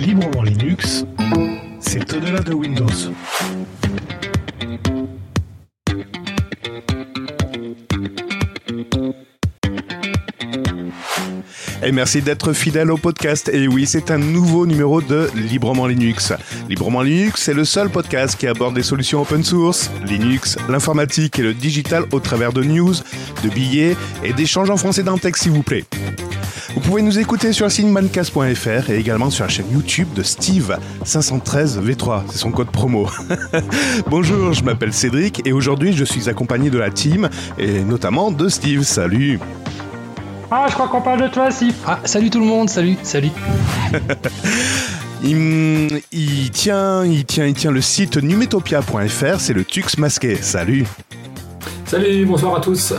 Librement Linux, c'est au-delà de Windows. Et merci d'être fidèle au podcast. Et oui, c'est un nouveau numéro de Librement Linux. Librement Linux, c'est le seul podcast qui aborde des solutions open source, Linux, l'informatique et le digital au travers de news, de billets et d'échanges en français d'un texte, s'il vous plaît. Vous pouvez nous écouter sur cinemancast.fr et également sur la chaîne YouTube de Steve 513 V3, c'est son code promo. Bonjour, je m'appelle Cédric et aujourd'hui je suis accompagné de la team et notamment de Steve. Salut. Ah, je crois qu'on parle de toi, aussi. Ah, salut tout le monde, salut, salut. il, tient, il, tient, il tient le site numetopia.fr, c'est le Tux masqué. Salut. Salut, bonsoir à tous.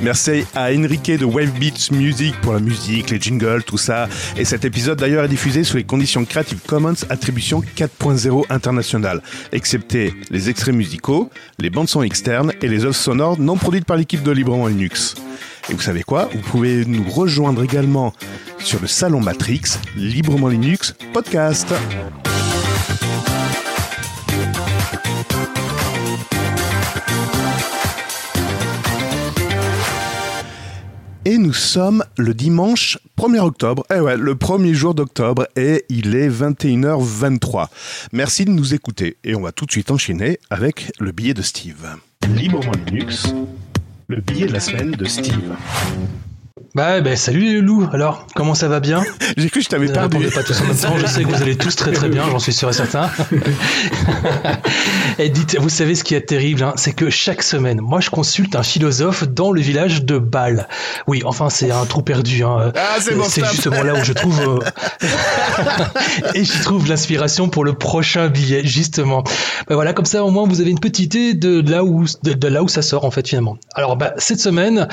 Merci à Enrique de Wave Beats Music pour la musique, les jingles, tout ça. Et cet épisode d'ailleurs est diffusé sous les conditions Creative Commons Attribution 4.0 internationale, excepté les extraits musicaux, les bandes son externes et les œuvres sonores non produites par l'équipe de Librement Linux. Et vous savez quoi? Vous pouvez nous rejoindre également sur le salon Matrix, Librement Linux Podcast. Et nous sommes le dimanche 1er octobre. Eh ouais, le premier jour d'octobre et il est 21h23. Merci de nous écouter et on va tout de suite enchaîner avec le billet de Steve. Librement Linux, le billet de la semaine de Steve. Bah, bah salut les loups, alors, comment ça va bien? J'ai cru que je t'avais perdu. pas tous en même temps, je sais que vous allez tous très très bien, j'en suis sûr et certain. et dites, vous savez ce qui est terrible, hein, c'est que chaque semaine, moi je consulte un philosophe dans le village de Bâle. Oui, enfin c'est un trou perdu. Hein. Ah, c'est bon, justement là où je trouve... Euh, et j'y trouve l'inspiration pour le prochain billet, justement. Bah, voilà, comme ça au moins vous avez une petite idée de là où, de, là où ça sort en fait finalement. Alors bah, cette semaine,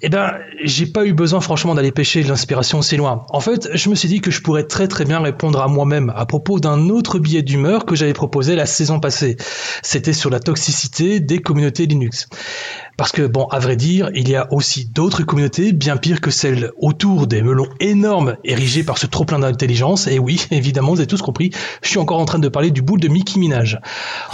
eh ben, j'ai pas eu besoin franchement d'aller pêcher l'inspiration aussi loin. En fait, je me suis dit que je pourrais très très bien répondre à moi-même à propos d'un autre billet d'humeur que j'avais proposé la saison passée. C'était sur la toxicité des communautés Linux. Parce que, bon, à vrai dire, il y a aussi d'autres communautés bien pires que celles autour des melons énormes érigés par ce trop-plein d'intelligence. Et oui, évidemment, vous avez tous compris, je suis encore en train de parler du boule de Mickey Minaj.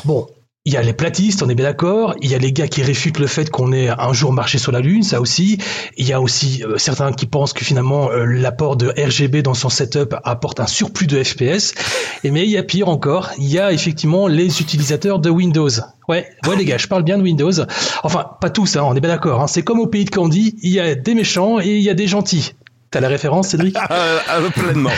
Bon, il y a les platistes, on est bien d'accord. Il y a les gars qui réfutent le fait qu'on ait un jour marché sur la Lune, ça aussi. Il y a aussi euh, certains qui pensent que finalement euh, l'apport de RGB dans son setup apporte un surplus de FPS. Et mais il y a pire encore, il y a effectivement les utilisateurs de Windows. Ouais, ouais les gars, je parle bien de Windows. Enfin, pas tous, hein, on est bien d'accord. Hein. C'est comme au pays de Candy, il y a des méchants et il y a des gentils. T'as la référence, Cédric euh, euh, Pleinement.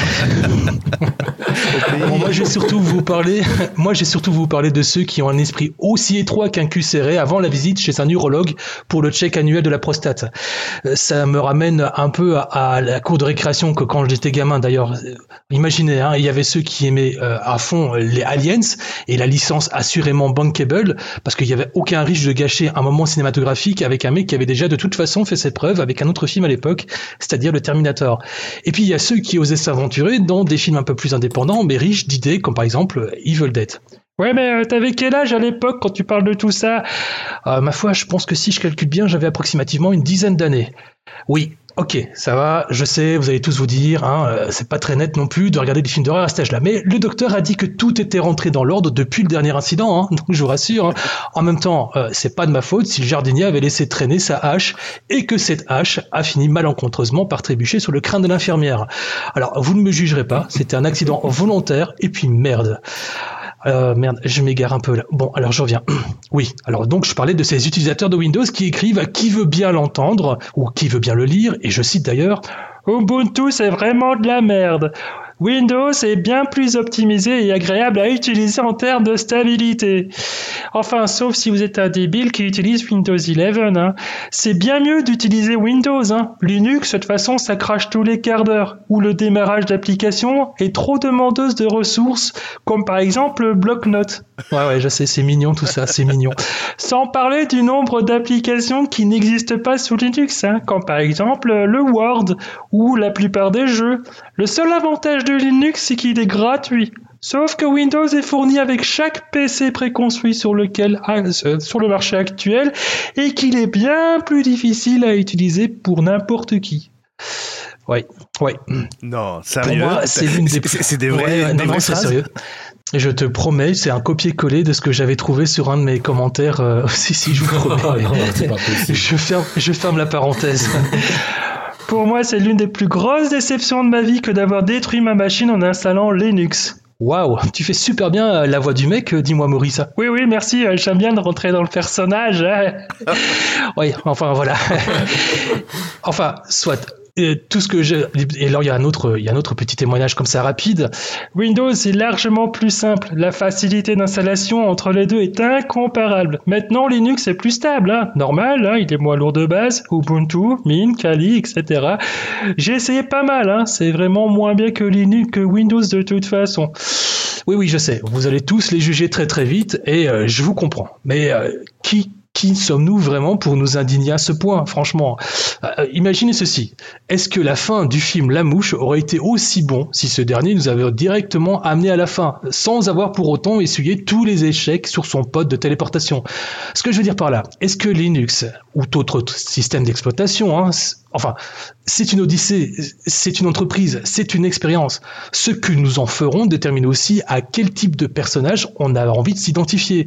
moi, j'ai surtout vous parler. Moi, j'ai surtout vous parler de ceux qui ont un esprit aussi étroit qu'un cul serré avant la visite chez un urologue pour le check annuel de la prostate. Euh, ça me ramène un peu à, la cour de récréation que quand j'étais gamin. D'ailleurs, imaginez, hein, il y avait ceux qui aimaient à fond les aliens et la licence assurément bankable parce qu'il y avait aucun risque de gâcher un moment cinématographique avec un mec qui avait déjà de toute façon fait ses preuves avec un autre film à l'époque, c'est-à-dire le et puis il y a ceux qui osaient s'aventurer dans des films un peu plus indépendants, mais riches d'idées, comme par exemple Evil Dead. Ouais, mais euh, t'avais quel âge à l'époque quand tu parles de tout ça? Euh, Ma foi, je pense que si je calcule bien, j'avais approximativement une dizaine d'années. Oui, Ok, ça va, je sais, vous allez tous vous dire, hein, euh, c'est pas très net non plus de regarder des films d'horreur à cet âge-là, mais le docteur a dit que tout était rentré dans l'ordre depuis le dernier incident, hein, donc je vous rassure. Hein. En même temps, euh, c'est pas de ma faute si le jardinier avait laissé traîner sa hache et que cette hache a fini malencontreusement par trébucher sur le crâne de l'infirmière. Alors, vous ne me jugerez pas, c'était un accident volontaire et puis merde. Euh, merde, je m'égare un peu là. Bon, alors je reviens. Oui, alors donc je parlais de ces utilisateurs de Windows qui écrivent à qui veut bien l'entendre ou qui veut bien le lire, et je cite d'ailleurs Ubuntu c'est vraiment de la merde. Windows est bien plus optimisé et agréable à utiliser en termes de stabilité. Enfin, sauf si vous êtes un débile qui utilise Windows 11. Hein. C'est bien mieux d'utiliser Windows. Hein. Linux, de toute façon, ça crache tous les quarts d'heure. Ou le démarrage d'application est trop demandeuse de ressources, comme par exemple Blocknote. Ouais, ouais, je sais, c'est mignon tout ça, c'est mignon. Sans parler du nombre d'applications qui n'existent pas sous Linux, hein, comme par exemple le Word ou la plupart des jeux. Le seul avantage Linux, c'est qu'il est gratuit. Sauf que Windows est fourni avec chaque PC préconstruit sur, lequel, euh, sur le marché actuel et qu'il est bien plus difficile à utiliser pour n'importe qui. Oui, oui. Non, sérieux? Pour moi, c'est l'une des C'est des vrais, Ouais, des non, c'est sérieux. Et je te promets, c'est un copier-coller de ce que j'avais trouvé sur un de mes commentaires. euh, si, si, je vous promets. Non, je, ferme, je ferme la parenthèse. Pour moi, c'est l'une des plus grosses déceptions de ma vie que d'avoir détruit ma machine en installant Linux. Waouh, tu fais super bien euh, la voix du mec, euh, dis-moi Maurice. Oui, oui, merci, euh, j'aime bien de rentrer dans le personnage. hein. Oui, enfin voilà. enfin, soit. Tout ce que j'ai. Et alors, il y a un autre, il y a un autre petit témoignage comme ça rapide. Windows est largement plus simple. La facilité d'installation entre les deux est incomparable. Maintenant, Linux est plus stable. hein. Normal, hein, il est moins lourd de base. Ubuntu, Mint, Kali, etc. J'ai essayé pas mal. hein. C'est vraiment moins bien que Linux, que Windows de toute façon. Oui, oui, je sais. Vous allez tous les juger très très vite et euh, je vous comprends. Mais euh, qui qui sommes-nous vraiment pour nous indigner à ce point, franchement? Euh, Imaginez ceci. Est-ce que la fin du film La Mouche aurait été aussi bon si ce dernier nous avait directement amené à la fin, sans avoir pour autant essuyé tous les échecs sur son pote de téléportation? Ce que je veux dire par là, est-ce que Linux ou tout autre système d'exploitation, hein, enfin, c'est une odyssée, c'est une entreprise, c'est une expérience. Ce que nous en ferons détermine aussi à quel type de personnage on a envie de s'identifier.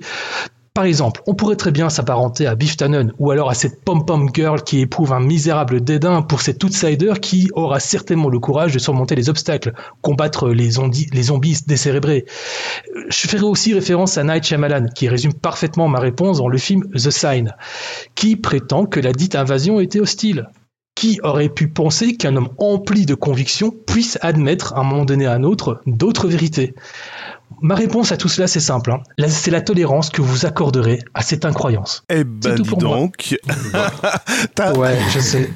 Par exemple, on pourrait très bien s'apparenter à Biff Tannen ou alors à cette pom-pom girl qui éprouve un misérable dédain pour cet outsider qui aura certainement le courage de surmonter les obstacles, combattre les, zombies décérébrés. Je ferai aussi référence à Night Shyamalan qui résume parfaitement ma réponse dans le film The Sign, qui prétend que la dite invasion était hostile. Qui aurait pu penser qu'un homme empli de conviction puisse admettre à un moment donné à un autre d'autres vérités? Ma réponse à tout cela, c'est simple. hein. La- C'est la tolérance que vous accorderez à cette incroyance. Eh ben, tout dis pour moi. donc. Ouais, je sais.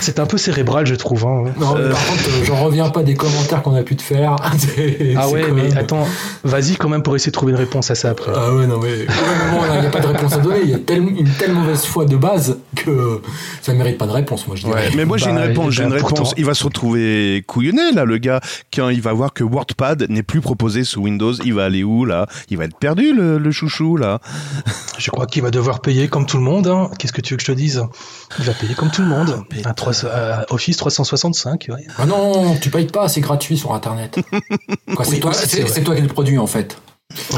C'est un peu cérébral, je trouve. hein. Non, mais par contre, euh, j'en reviens pas des commentaires qu'on a pu te faire. Ah ouais, mais même- attends, vas-y quand même pour essayer de trouver une réponse à ça après. Ah ouais, non, mais. Il n'y a pas de réponse à donner. Il y a tel- une telle mauvaise foi de base que ça ne mérite pas de réponse, moi, je dirais. Ouais, mais moi j'ai une Bah, réponse, j'ai une réponse. pourtant- Il va se retrouver couillonné là, le gars, quand il va voir que WordPad n'est plus proposé sous Windows. Il va aller où là? Il va être perdu le, le chouchou là. Je crois qu'il va devoir payer comme tout le monde. hein. Qu'est-ce que tu veux que je te dise? Il va payer comme tout le monde. Un 3, euh, Office 365, ouais. Ah non, tu payes pas, c'est gratuit sur Internet. C'est Oui, toi, toi qui le produis en fait.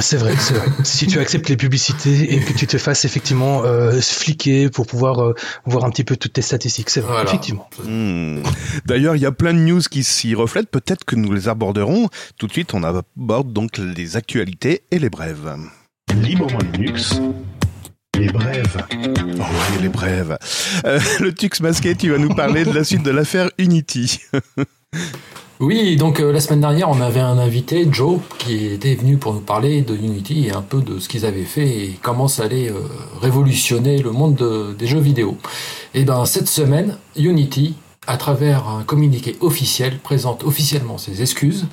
C'est vrai, c'est vrai. si tu acceptes les publicités et que tu te fasses effectivement euh, fliquer pour pouvoir euh, voir un petit peu toutes tes statistiques, c'est vrai, Voilà. effectivement. Hmm. D'ailleurs, il y a plein de news qui s'y reflètent. Peut-être que nous les aborderons. Tout de suite, on aborde donc les actualités et les brèves. Librement Linux, les brèves. Oh oui, les brèves. Euh, le Tux Masqué, tu vas nous parler de la suite de l'affaire Unity. Oui, donc euh, la semaine dernière, on avait un invité, Joe, qui était venu pour nous parler de Unity et un peu de ce qu'ils avaient fait et comment ça allait euh, révolutionner le monde de- des jeux vidéo. Et ben cette semaine, Unity, à travers un communiqué officiel, présente officiellement ses excuses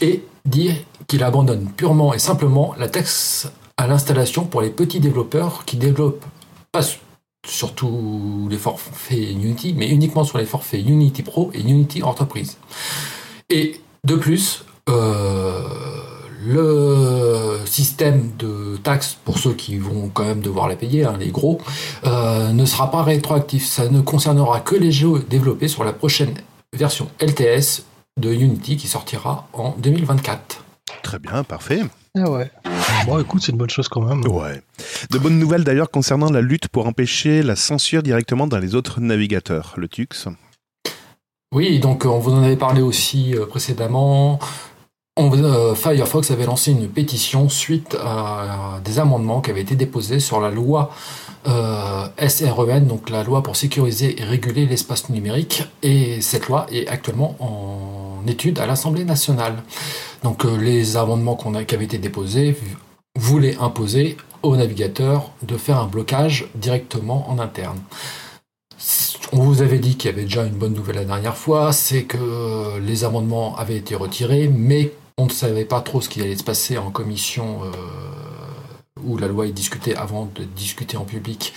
et dit qu'il abandonne purement et simplement la taxe à l'installation pour les petits développeurs qui développent pas su- sur tous les forfaits Unity, mais uniquement sur les forfaits Unity Pro et Unity Enterprise. Et de plus, euh, le système de taxes, pour ceux qui vont quand même devoir la payer, hein, les gros, euh, ne sera pas rétroactif. Ça ne concernera que les jeux développés sur la prochaine version LTS de Unity qui sortira en 2024. Très bien, parfait. Ah ouais. Bon, écoute, c'est une bonne chose quand même. Ouais. De bonnes nouvelles d'ailleurs concernant la lutte pour empêcher la censure directement dans les autres navigateurs. Le Tux. Oui, donc euh, on vous en avait parlé aussi euh, précédemment. Euh, Firefox avait lancé une pétition suite à des amendements qui avaient été déposés sur la loi SREN, donc la loi pour sécuriser et réguler l'espace numérique. Et cette loi est actuellement en étude à l'Assemblée nationale. Donc les amendements qui avaient été déposés voulaient imposer aux navigateurs de faire un blocage directement en interne. On vous avait dit qu'il y avait déjà une bonne nouvelle la dernière fois, c'est que les amendements avaient été retirés, mais on ne savait pas trop ce qui allait se passer en commission euh, où la loi est discutée avant de discuter en public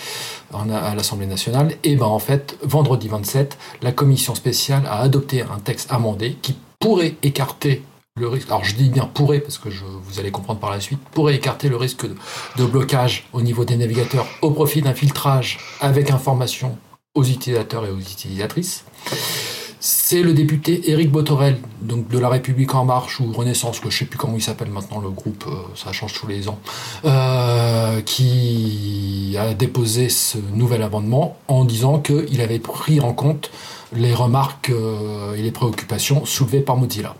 à l'Assemblée nationale. Et ben en fait, vendredi 27, la commission spéciale a adopté un texte amendé qui pourrait écarter le risque. Alors je dis bien pourrait parce que vous allez comprendre par la suite. Pourrait écarter le risque de blocage au niveau des navigateurs au profit d'un filtrage avec information aux utilisateurs et aux utilisatrices. c'est le député Éric Botorel, donc de La République En Marche ou Renaissance, que je sais plus comment il s'appelle maintenant le groupe, euh, ça change tous les ans, euh, qui a déposé ce nouvel amendement en disant qu'il avait pris en compte les remarques euh, et les préoccupations soulevées par Mozilla.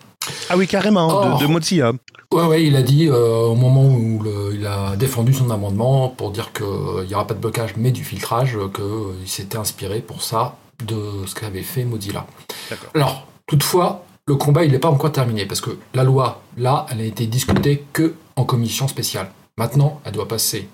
Ah oui, carrément, Or- de, de Mozilla. Ouais, ouais, il a dit euh, au moment où le- il a défendu son amendement pour dire qu'il n'y aura pas de blocage mais du filtrage, qu'il s'était inspiré pour ça de ce qu'avait fait Mozilla. D'accord. Alors, toutefois, le combat il n'est pas encore terminé parce que la loi, là, elle a été discutée que en commission spéciale. Maintenant, elle doit passer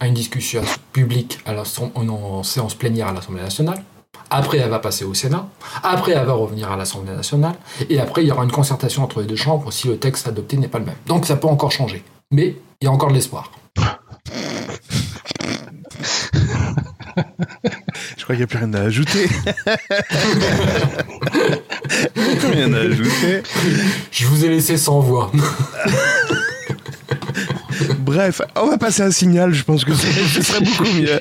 à une discussion publique à l'Assemblée- en, en séance plénière à l'Assemblée nationale. Après, elle va passer au Sénat. Après, elle va revenir à l'Assemblée nationale. Et après, il y aura une concertation entre les deux chambres si le texte adopté n'est pas le même. Donc, ça peut encore changer. Mais il y a encore de l'espoir. Je crois qu'il n'y a plus rien à ajouter. plus rien à ajouter. Je vous ai laissé sans voix. Bref, on va passer à Signal, je pense que ce serait beaucoup mieux.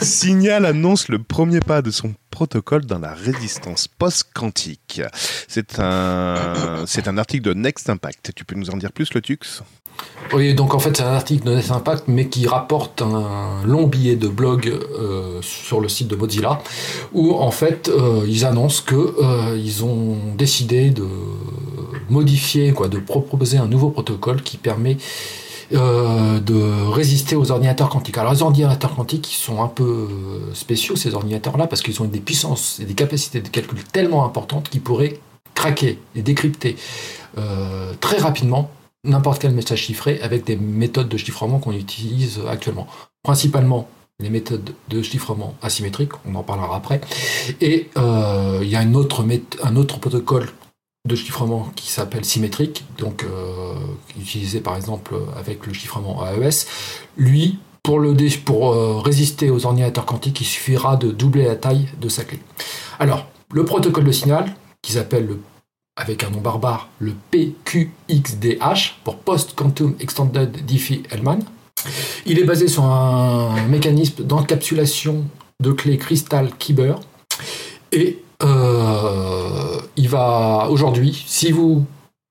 Signal annonce le premier pas de son protocole dans la résistance post-quantique. C'est un, c'est un article de Next Impact. Tu peux nous en dire plus, le Tux Oui, donc en fait, c'est un article de Net Impact, mais qui rapporte un long billet de blog euh, sur le site de Mozilla, où en fait, euh, ils annoncent que euh, ils ont décidé de modifier, quoi, de proposer un nouveau protocole qui permet euh, de résister aux ordinateurs quantiques. Alors les ordinateurs quantiques, sont un peu euh, spéciaux, ces ordinateurs-là, parce qu'ils ont des puissances et des capacités de calcul tellement importantes qu'ils pourraient craquer et décrypter euh, très rapidement n'importe quel message chiffré avec des méthodes de chiffrement qu'on utilise actuellement. Principalement les méthodes de chiffrement asymétriques, on en parlera après. Et il y a un autre protocole de chiffrement qui s'appelle symétrique, donc euh, utilisé par exemple avec le chiffrement AES. Lui, pour, le pour euh, résister aux ordinateurs quantiques, il suffira de doubler la taille de sa clé. Alors, le protocole de signal, qui s'appelle le avec un nom barbare, le PQXDH, pour Post-Quantum Extended Diffie-Hellman. Il est basé sur un mécanisme d'encapsulation de clés Crystal Kyber. Et euh, il va aujourd'hui, si vous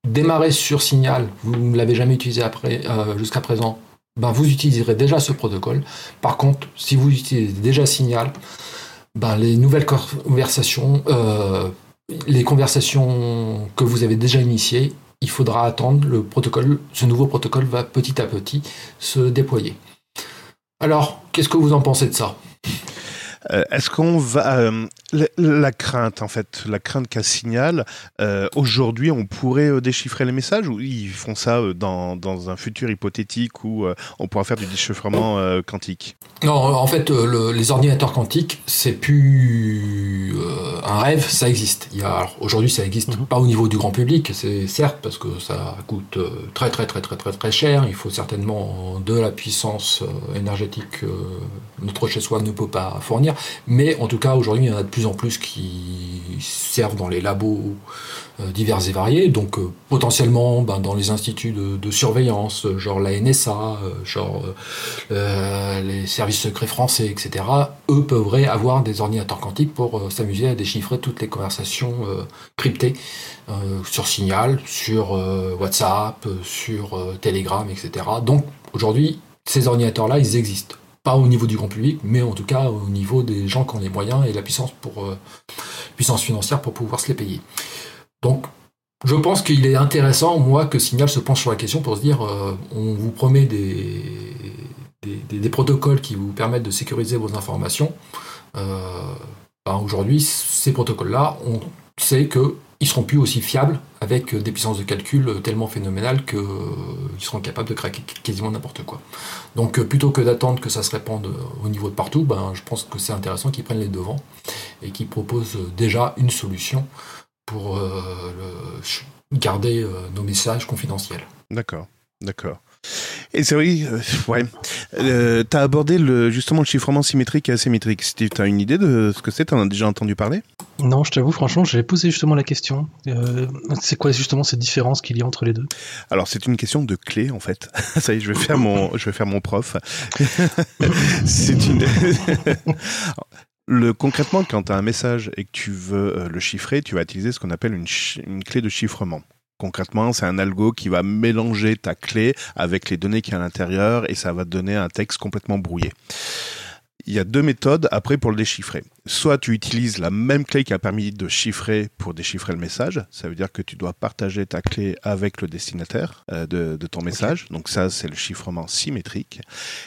démarrez sur Signal, vous ne l'avez jamais utilisé après, euh, jusqu'à présent, ben vous utiliserez déjà ce protocole. Par contre, si vous utilisez déjà Signal, ben les nouvelles conversations, euh, les conversations que vous avez déjà initiées, il faudra attendre le protocole. Ce nouveau protocole va petit à petit se déployer. Alors, qu'est-ce que vous en pensez de ça? Euh, Est-ce qu'on va la, la crainte en fait, la crainte qu'a signal euh, aujourd'hui, on pourrait euh, déchiffrer les messages ou ils font ça euh, dans, dans un futur hypothétique où on pourra faire du déchiffrement quantique? Non, en fait, le- les ordinateurs quantiques, c'est plus un rêve, ça existe. Aujourd'hui, ça existe pas au niveau du grand public, c'est certes parce que ça coûte très très très très très très cher. Il faut certainement de la puissance énergétique que notre chez soi ne peut pas fournir. Mais en tout cas, aujourd'hui, il y en a de plus en plus qui servent dans les labos euh, divers et variés. Donc, euh, potentiellement, ben, dans les instituts de, surveillance, euh, genre la NSA, genre les services secrets français, etc., eux pourraient avoir des ordinateurs quantiques pour s'amuser à déchiffrer toutes les conversations cryptées sur Signal, sur WhatsApp, sur Telegram, etc. Donc aujourd'hui, ces ordinateurs-là, ils existent. Pas au niveau du grand public, mais en tout cas au niveau des gens qui ont les moyens et la puissance, pour, euh, puissance financière pour pouvoir se les payer. Donc je pense qu'il est intéressant, moi, que Signal se penche sur la question pour se dire euh, on vous promet des, des, protocoles qui vous permettent de sécuriser vos informations. Euh, ben, Aujourd'hui, ces protocoles-là, on sait qu'ils seront plus aussi fiables avec des puissances de calcul tellement phénoménales qu'ils seront capables de craquer quasiment n'importe quoi. Donc, euh, plutôt que d'attendre que ça se répande au niveau de partout, ben, je pense que c'est intéressant qu'ils prennent les devants et qu'ils proposent déjà une solution pour euh, garder euh, nos messages confidentiels. D'accord, d'accord. Et c'est vrai, euh, ouais. Euh, t'as abordé le, justement le chiffrement symétrique et asymétrique. Steve, t'as une idée de ce que c'est? T'en as déjà entendu parler? Non, je t'avoue, franchement, j'avais posé justement la question. Euh, c'est quoi justement cette différence qu'il y a entre les deux? Alors c'est une question de clé en fait. Ça y est, je vais faire mon, je vais faire mon prof. c'est une. Le, concrètement, quand tu as un message et que tu veux le chiffrer, tu vas utiliser ce qu'on appelle une, une clé de chiffrement. Concrètement, c'est un algo qui va mélanger ta clé avec les données qui y a à l'intérieur et ça va te donner un texte complètement brouillé. Il y a deux méthodes après pour le déchiffrer. Soit tu utilises la même clé qui a permis de chiffrer pour déchiffrer le message. Ça veut dire que tu dois partager ta clé avec le destinataire euh, de, de, ton message. Donc ça, c'est le chiffrement symétrique.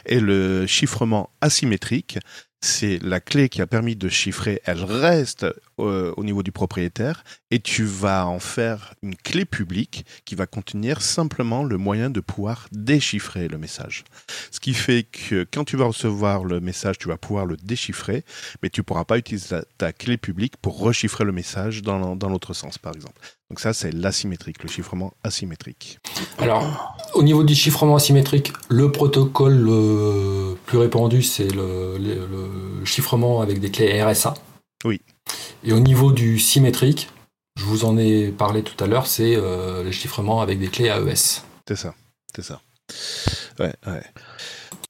Et le chiffrement asymétrique, c'est la clé qui a permis de chiffrer, elle reste euh, au niveau du propriétaire et tu vas en faire une clé publique qui va contenir simplement le moyen de pouvoir déchiffrer le message. Ce qui fait que quand tu vas recevoir le message, tu vas pouvoir le déchiffrer, mais tu pourras pas utiliser ta, clé publique pour rechiffrer le message dans, dans l'autre sens, par exemple. Donc ça, c'est l'asymétrique, le chiffrement asymétrique. Alors, au niveau du chiffrement asymétrique, le protocole le plus répandu, c'est le, le, chiffrement avec des clés RSA. Oui. Et au niveau du symétrique, je vous en ai parlé tout à l'heure, c'est euh, le chiffrement avec des clés AES. C'est ça, c'est ça. Ouais, ouais.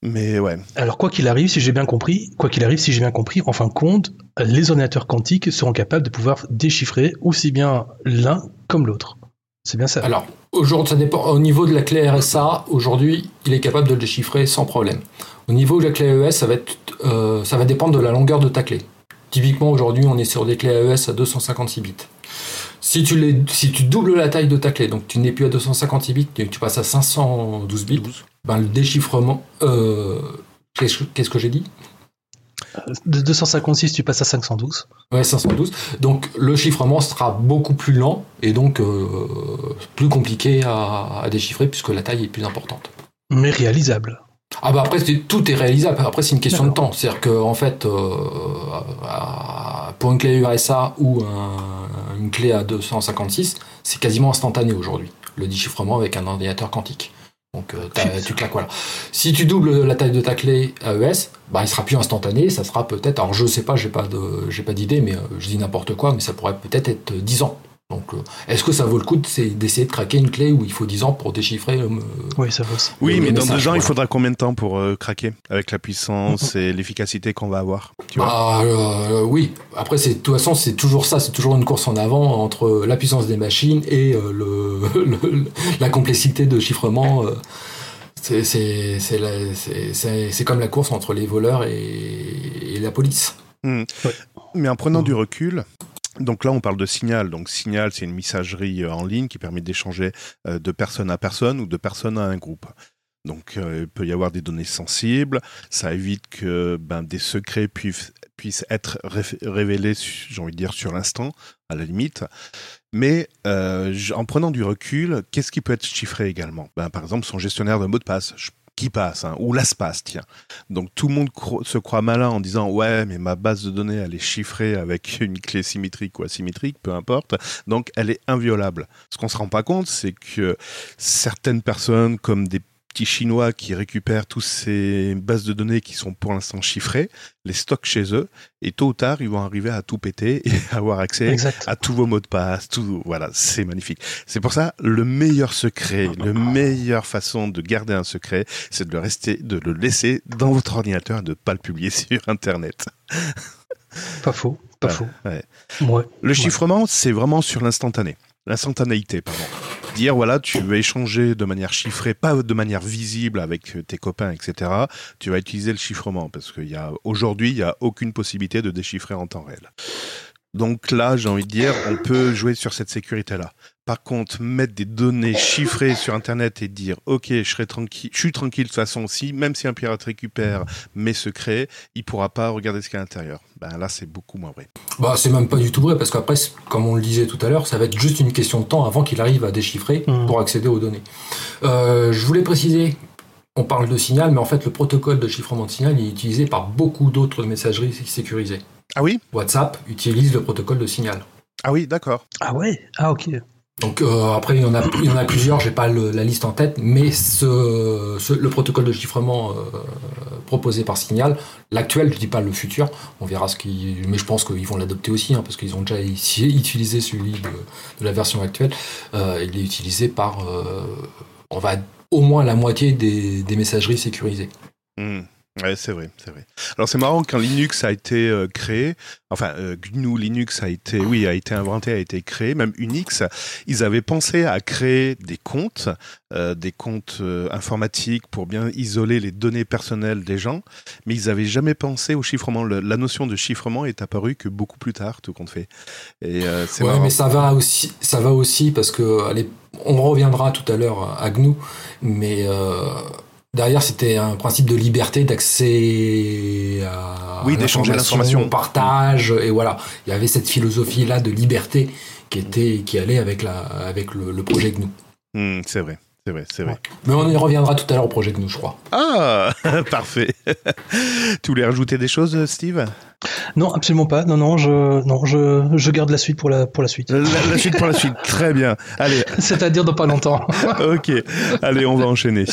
Mais ouais. Alors quoi qu'il arrive, si j'ai bien compris, quoi qu'il arrive, si j'ai bien compris, en fin de compte, les ordinateurs quantiques seront capables de pouvoir déchiffrer aussi bien l'un comme l'autre. C'est bien ça. Alors aujourd'hui, ça dépend. Au niveau de la clé RSA, aujourd'hui, il est capable de le déchiffrer sans problème. Au niveau de la clé AES, ça va être, euh, ça va dépendre de la longueur de ta clé. Typiquement, aujourd'hui, on est sur des clés AES à 256 bits. Si tu, les, si tu doubles la taille de ta clé, donc tu n'es plus à 256 bits, tu passes à 512 bits, ben le déchiffrement. Euh, qu'est-ce que j'ai dit? De 256, tu passes à 512. Ouais, 512. Donc le chiffrement sera beaucoup plus lent et donc euh, plus compliqué à, à déchiffrer puisque la taille est plus importante. Mais réalisable. Ah bah après tout est réalisable. Après c'est une question de temps. C'est-à-dire que en fait euh, pour une clé URSA ou une clé à 256, c'est quasiment instantané aujourd'hui. Le déchiffrement avec un ordinateur quantique. Donc euh, tu claques voilà. Si tu doubles la taille de ta clé AES, bah il sera plus instantané, ça sera peut-être. Alors je sais pas, j'ai pas de j'ai pas d'idée, mais euh, je dis n'importe quoi, mais ça pourrait peut-être être 10 ans. Donc, euh, est-ce que ça vaut le coup d'essayer de craquer une clé où il faut 10 ans pour déchiffrer euh, Oui, ça vaut aussi. Oui, mais dans deux ans, il faudra combien de temps pour euh, craquer avec la puissance et l'efficacité qu'on va avoir tu vois? Bah, Oui, après, de toute façon, c'est toujours ça, c'est toujours une course en avant entre la puissance des machines et le, la complexité de chiffrement. c'est comme la course entre les voleurs et, la police. Hmm. Mais en prenant du recul, donc là, on parle de Signal. Donc Signal, c'est une messagerie euh, en ligne qui permet d'échanger euh, de personne à personne ou de personne à un groupe. Donc euh, il peut y avoir des données sensibles, ça évite que ben, des secrets puissent, puissent être révélés, j'ai envie de dire, sur l'instant, à la limite. Mais en prenant du recul, qu'est-ce qui peut être chiffré également? Ben, Par exemple, son gestionnaire de mot de passe. Qui passe, hein, ou l'espace, tiens. Donc tout le monde se croit malin en disant ouais, mais ma base de données elle est chiffrée avec une clé symétrique ou asymétrique, peu importe. Donc elle est inviolable. Ce qu'on se rend pas compte, c'est que certaines personnes, comme des petits Chinois qui récupèrent tous ces bases de données qui sont pour l'instant chiffrées, les stockent chez eux, et tôt ou tard, ils vont arriver à tout péter et avoir accès à tous vos mots de passe. Tout, voilà, c'est magnifique. C'est pour ça, le meilleur secret, la meilleure façon de garder un secret, c'est de le rester, de le laisser dans votre ordinateur et de ne pas le publier sur Internet. Pas faux, pas faux. Le chiffrement, c'est vraiment sur l'instantané. L'instantanéité, pardon dire voilà, tu veux échanger de manière chiffrée, pas de manière visible avec tes copains, etc. Tu vas utiliser le chiffrement parce qu'il il n'y a aucune possibilité de déchiffrer en temps réel. Donc là, j'ai envie de dire, on peut jouer sur cette sécurité-là. Par contre, mettre des données chiffrées sur Internet et dire, OK, je serai tranquille, je suis tranquille de toute façon aussi, même si un pirate récupère mes secrets, il pourra pas regarder ce qu'il y a à l'intérieur. Ben là, c'est beaucoup moins vrai. Bah, c'est même pas du tout vrai, parce qu'après, comme on le disait tout à l'heure, ça va être juste une question de temps avant qu'il arrive à déchiffrer mmh. pour accéder aux données. Euh, je voulais préciser, on parle de signal, mais en fait, le protocole de chiffrement de signal est utilisé par beaucoup d'autres messageries sécurisées. Ah oui? WhatsApp utilise le protocole de signal. Ah oui, d'accord. Ah ouais? Ah ok. Donc euh, après il y en a il y en a plusieurs, j'ai pas la liste en tête, mais ce, le protocole de chiffrement euh, proposé par Signal, l'actuel, je dis pas le futur, on verra ce qui, mais je pense qu'ils vont l'adopter aussi hein, parce qu'ils ont déjà utilisé celui de, la version actuelle. Euh, il est utilisé par, on va au moins la moitié des, messageries sécurisées. Mmh. Ouais, c'est vrai, c'est vrai. Alors c'est marrant quand Linux a été euh, créé, enfin euh, GNU Linux a été, oui, a été inventé, a été créé, même Unix, ils avaient pensé à créer des comptes, euh, des comptes euh, informatiques pour bien isoler les données personnelles des gens, mais ils avaient jamais pensé au chiffrement. Le- la notion de chiffrement est apparue que beaucoup plus tard, tout compte fait. Et euh, c'est Ouais, marrant. mais ça va aussi, ça va aussi parce que allez, on reviendra tout à l'heure à GNU, mais euh, derrière c'était un principe de liberté d'accès à Oui, d'échanger l'information. partage et voilà, il y avait cette philosophie là de liberté qui était qui allait avec la avec le, le projet GNU. Hmm, c'est vrai, c'est vrai, c'est vrai. Mais on y reviendra tout à l'heure au projet GNU, je crois. Ah, parfait. tu voulais rajouter des choses, Steve? Non, absolument pas. Non, non, je, non, je, je garde la suite pour la, pour la suite. la, la suite pour la suite. Très bien. Allez, C'est-à-dire dans pas longtemps. ok. Allez, on va enchaîner.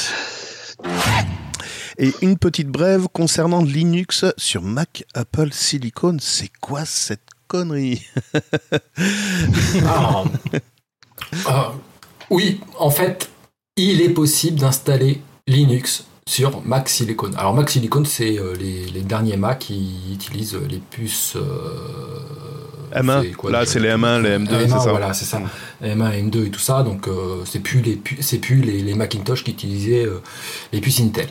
Et une petite brève concernant Linux sur Mac Apple Silicon. C'est quoi cette connerie? Ah. Ah, oui, en fait, il est possible d'installer Linux sur Mac Silicon. Alors Mac Silicon, c'est euh, les, derniers Mac qui utilisent les puces. euh, M1. c'est quoi, Là, c'est les M1, les M2, c'est ça. Voilà, c'est ça. M1, M2 et tout ça. Donc, euh, c'est plus les pu- c'est plus les, les Macintosh qui utilisaient euh, les puces Intel.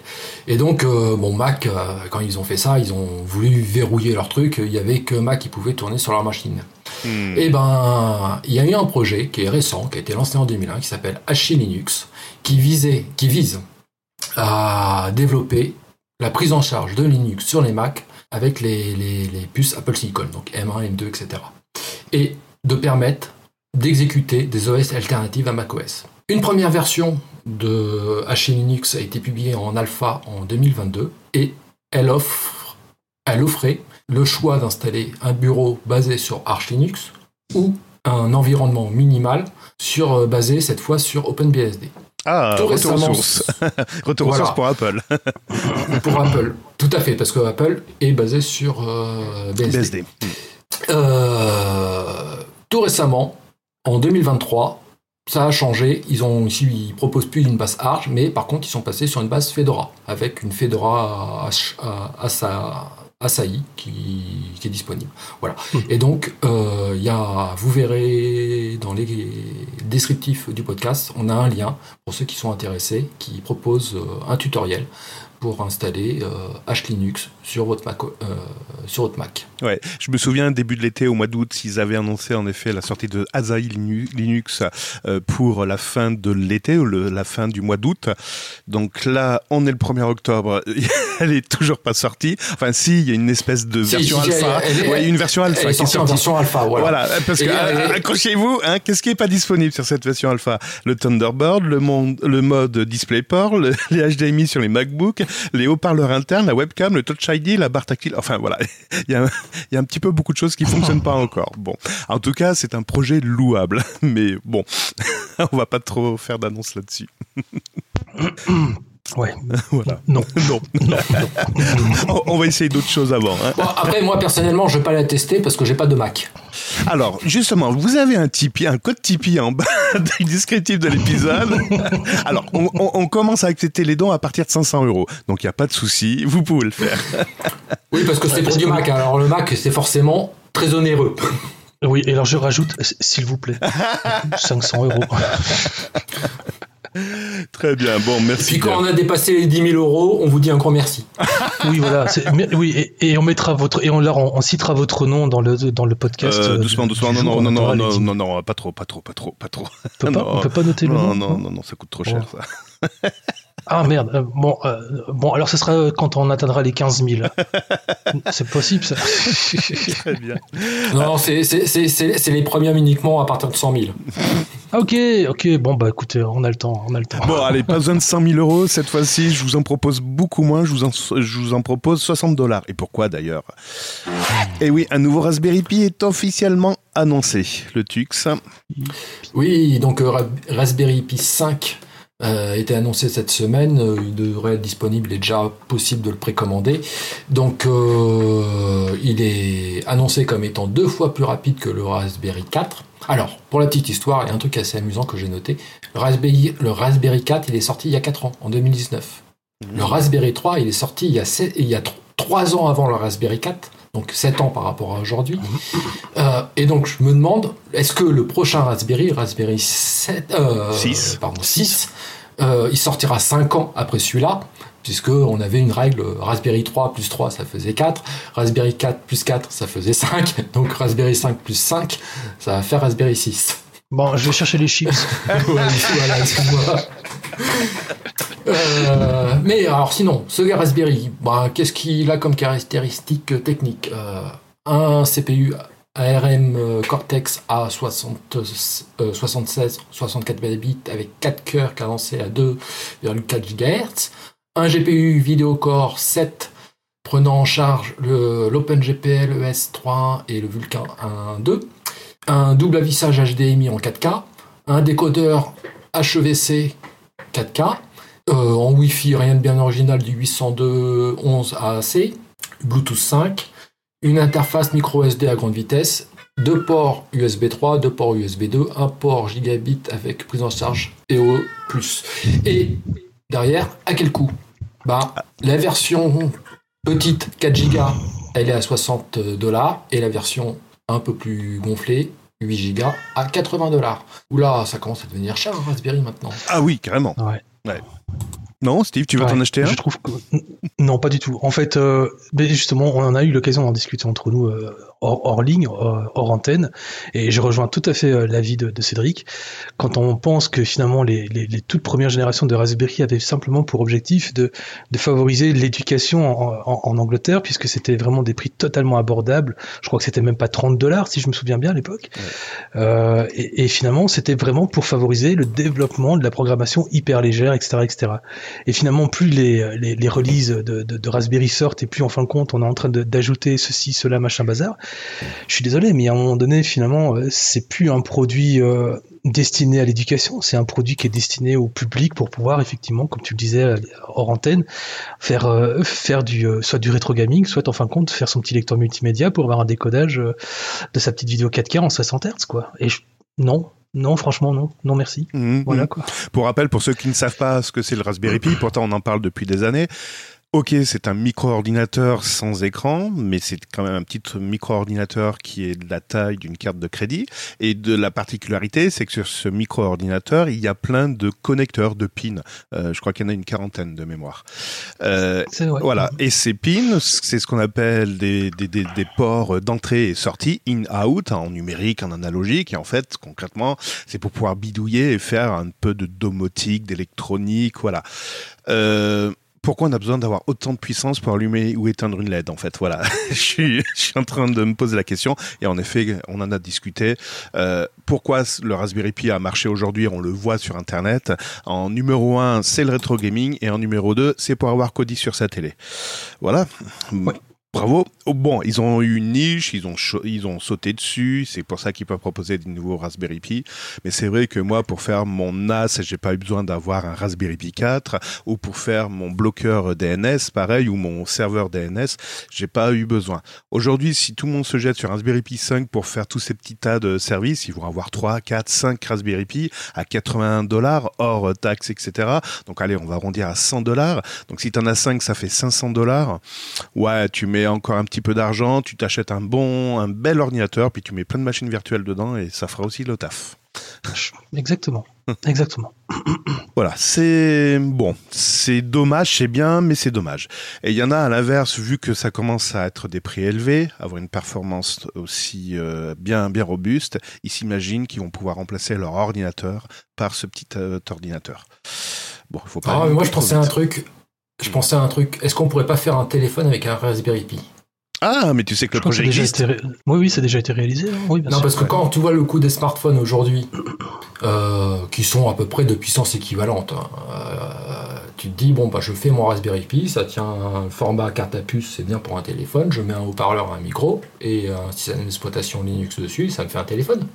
Et donc, euh, bon, Mac, euh, quand ils ont fait ça, ils ont voulu verrouiller leur truc. Il y avait que Mac qui pouvait tourner sur leur machine. Hmm. Eh ben, il y a eu un projet qui est récent, qui a été lancé en 2001, qui s'appelle Hachi Linux, qui visait, qui vise à développer la prise en charge de Linux sur les Mac avec les, les- puces Apple Silicon, donc M1, M2, etc. Et de permettre d'exécuter des OS alternatives à macOS. Une première version de Hachi Linux a été publiée en alpha en 2022 et elle offre, elle offrait le choix d'installer un bureau basé sur Arch Linux ou un environnement minimal sur, euh, basé cette fois sur OpenBSD. Ah, Tout retour aux sources. Retour aux Voilà. sources pour Apple. pour Apple. Tout à fait, parce que Apple est basé sur euh, BSD. BSD. Euh, tout récemment, en 2023, ça a changé. Ils ont ici, ils proposent plus une base Arch, mais par contre, ils sont passés sur une base Fedora avec une Fedora H- à- Asa- Asahi qui, qui est disponible. Voilà. Et donc, euh, il y a, vous verrez dans les descriptifs du podcast, on a un lien pour ceux qui sont intéressés qui propose euh, un tutoriel pour installer euh, H Linux sur votre Mac. euh, sur votre Mac. Ouais, je me souviens début de l'été, au mois d'août, ils avaient annoncé en effet la sortie de Linu- Linux euh, pour la fin de l'été, ou le- la fin du mois d'août. Donc là, on est le 1er octobre, elle est toujours pas sortie. Enfin, si, il y a une espèce de Si, version si, alpha. elle- elle ouais, une version alpha Elle est sortie en version alpha, voilà. Voilà, parce que euh, euh, accrochez-vous, hein, qu'est-ce qui est pas disponible sur cette version alpha? Le Thunderbird, le, monde, le mode DisplayPort, le, les HDMI sur les MacBooks, les haut-parleurs internes, la webcam, le Touch ID, la barre tactile. Enfin voilà, il y a, un- petit peu beaucoup de choses qui fonctionnent pas encore. Bon, en tout cas, c'est un projet louable, mais bon, on va pas trop faire d'annonces là-dessus. Ouais. Voilà. Non. Non, on, on va essayer d'autres choses avant. hein. Bon, après, moi, personnellement, je vais pas la tester parce que j'ai pas de Mac. Alors, justement, vous avez un Tipeee, un code Tipeee en bas du descriptif de l'épisode. Alors, on, on- on commence à accepter les dons à partir de 500 euros. Donc, il n'y a pas de souci, vous pouvez le faire. Oui, parce que c'est pour du Mac. Alors, le Mac, c'est forcément très onéreux. Oui, et alors je rajoute, s'il vous plaît, 500 euros. Très bien, bon, Et merci. puis, quand bien. on a dépassé les 10 000 euros, on vous dit un grand merci. Oui, voilà. Oui, et, et on mettra votre, et on, là, on, on citera votre nom dans le dans le podcast. Euh, euh, doucement, doucement, non, jour, non, on non, non, non, non, non, pas trop, pas trop, pas trop, pas trop. On peut pas, Non. on peut pas noter le Non, nom. non, non, non, ça coûte trop cher, ça. Ah merde. euh, Bon, euh, bon, alors ce sera quand on atteindra les 15 000. C'est possible ça. Très bien. Non, non, c'est c'est- c'est- c'est- c'est les premiums uniquement à partir de 100 000. Ah, ok, ok. Bon bah écoutez, on a le temps, on a le temps. Bon, allez, pas besoin de 100 000 euros. Cette fois-ci, je vous en propose beaucoup moins. Je vous en, je vous en propose 60 dollars. Et pourquoi d'ailleurs? Et oui, un nouveau Raspberry Pi est officiellement annoncé. Le Tux. Oui, donc euh, Ra- Raspberry Pi 5 euh, a été annoncé cette semaine. Euh, Il devrait être disponible, il est déjà possible de le précommander. Donc, euh, il est annoncé comme étant deux fois plus rapide que le Raspberry 4. Alors, pour la petite histoire, il y a un truc assez amusant que j'ai noté. Le Raspberry, le Raspberry 4, il est sorti il y a 4 ans, en 2019. Le Raspberry 3, il est sorti il y a, il y a 3 ans avant le Raspberry 4, donc 7 ans par rapport à aujourd'hui. Euh, et donc je me demande, est-ce que le prochain Raspberry, Raspberry 7, euh, Six. pardon, 6, euh, il sortira 5 ans après celui-là puisque on avait une règle Raspberry 3 plus 3 ça faisait 4, Raspberry 4 plus 4 ça faisait 5, donc Raspberry 5 plus 5 ça va faire Raspberry 6. Bon, je vais chercher les chips. Voilà, excuse-moi. Euh, mais alors sinon, ce Raspberry, bah, qu'est-ce qu'il a comme caractéristique technique Euh, Un CPU ARM euh, Cortex A60, euh, 76, 64 bits avec 4 cœurs cadencés à 2,4 GHz. Un GPU Video Core 7 prenant en charge l'OpenGPL ES3 et le Vulkan 1.2. Un double avissage HDMI en 4K. Un décodeur HEVC 4K. Euh, en Wi-Fi, rien de bien original du 802.11 AAC. Bluetooth 5. Une interface micro SD à grande vitesse. Deux ports USB 3, deux ports USB 2, un port gigabit avec prise en charge EO+. Et derrière, à quel coût? Bah, La version petite 4 Go, elle est à 60 dollars. Et la version un peu plus gonflée, 8 Go, à 80 dollars. Oula, ça commence à devenir cher, un Raspberry maintenant. Ah oui, carrément. Ouais. Non, Steve, tu veux t'en acheter un? Je trouve que... Non, pas du tout. En fait, euh, justement, on en a eu l'occasion d'en discuter entre nous euh, hors, hors ligne, hors, hors antenne, et je rejoins tout à fait euh, l'avis de, de Cédric. Quand on pense que finalement les, les, les toutes premières générations de Raspberry avaient simplement pour objectif de, de favoriser l'éducation en, en, en Angleterre, puisque c'était vraiment des prix totalement abordables. Je crois que c'était même pas 30 dollars, si je me souviens bien à l'époque. Euh, et, et finalement, c'était vraiment pour favoriser le développement de la programmation hyper légère, etc., etc. Et finalement, plus les, les, les releases de, de, de Raspberry sortent et plus en fin de compte, on est en train d'ajouter ceci, cela, machin, bazar. Je suis désolé, mais à un moment donné, finalement, euh, c'est plus un produit euh, destiné à l'éducation, c'est un produit qui est destiné au public pour pouvoir effectivement, comme tu le disais hors antenne, faire euh, faire du euh, soit du rétro gaming, soit en fin de compte faire son petit lecteur multimédia pour avoir un décodage de sa petite vidéo 4K en 60 Hz, quoi. Et je- non, non, franchement, non, non, merci. Mhm. Voilà quoi. Pour rappel, pour ceux qui ne savent pas ce que c'est le Raspberry Pi, pourtant on en parle depuis des années. Ok, c'est un micro-ordinateur sans écran, mais c'est quand même un petit micro-ordinateur qui est de la taille d'une carte de crédit. Et de la particularité, c'est que sur ce micro-ordinateur, il y a plein de connecteurs, de pins. Euh, je crois qu'il y en a une quarantaine de mémoire. Euh, voilà. Et ces pins, c'est ce qu'on appelle des, des, des, des ports d'entrée et sortie, in-out, en numérique, en analogique. Et en fait, concrètement, c'est pour pouvoir bidouiller et faire un peu de domotique, d'électronique, voilà. Euh, pourquoi on a besoin d'avoir autant de puissance pour allumer ou éteindre une LED en fait? Voilà, je, suis, je suis en train de me poser la question et en effet, on en a discuté. Euh, pourquoi le Raspberry Pi a marché aujourd'hui? On le voit sur Internet. En numéro 1, c'est le rétro gaming et en numéro 2, c'est pour avoir Kodi sur sa télé. Voilà. Bravo. Oh, bon, ils ont eu une niche, ils ont, ils ont sauté dessus. C'est pour ça qu'ils peuvent proposer des nouveaux Raspberry Pi. Mais c'est vrai que moi, pour faire mon NAS, j'ai pas eu besoin d'avoir un Raspberry Pi 4 ou pour faire mon bloqueur DNS, pareil, ou mon serveur DNS, j'ai pas eu besoin. Aujourd'hui, si tout le monde se jette sur Raspberry Pi 5 pour faire tous ces petits tas de services, ils vont avoir 3, 4, 5 Raspberry Pi à 81 dollars hors taxes, etc. Donc allez, on va arrondir à 100 dollars. Donc si t'en as 5, ça fait 500 dollars. Ouais, tu mets encore un petit peu d'argent, tu t'achètes un bon, un bel ordinateur, puis tu mets plein de machines virtuelles dedans et ça fera aussi le taf. Exactement. Exactement. Voilà, c'est bon, c'est dommage, c'est bien, mais c'est dommage. Et il y en a à l'inverse, vu que ça commence à être des prix élevés, avoir une performance aussi euh, bien bien robuste, ils s'imaginent qu'ils vont pouvoir remplacer leur ordinateur par ce petit euh, ordinateur. Bon, il faut pas. Ah, moi, je pensais à un truc. Je pensais à un truc. Est-ce qu'on pourrait pas faire un téléphone avec un Raspberry Pi? Ah, mais tu sais que le projet déjà existe. ré- Oui, oui, ça a déjà été réalisé. hein. Oui, bien Non, sûr. parce que quand tu vois le coût des smartphones aujourd'hui, euh, qui sont à peu près de puissance équivalente, hein, euh, tu te dis, bon, bah, je fais mon Raspberry Pi, ça tient un format carte à puce, c'est bien pour un téléphone, je mets un haut-parleur, un micro, et un système d'exploitation Linux dessus, ça me fait un téléphone.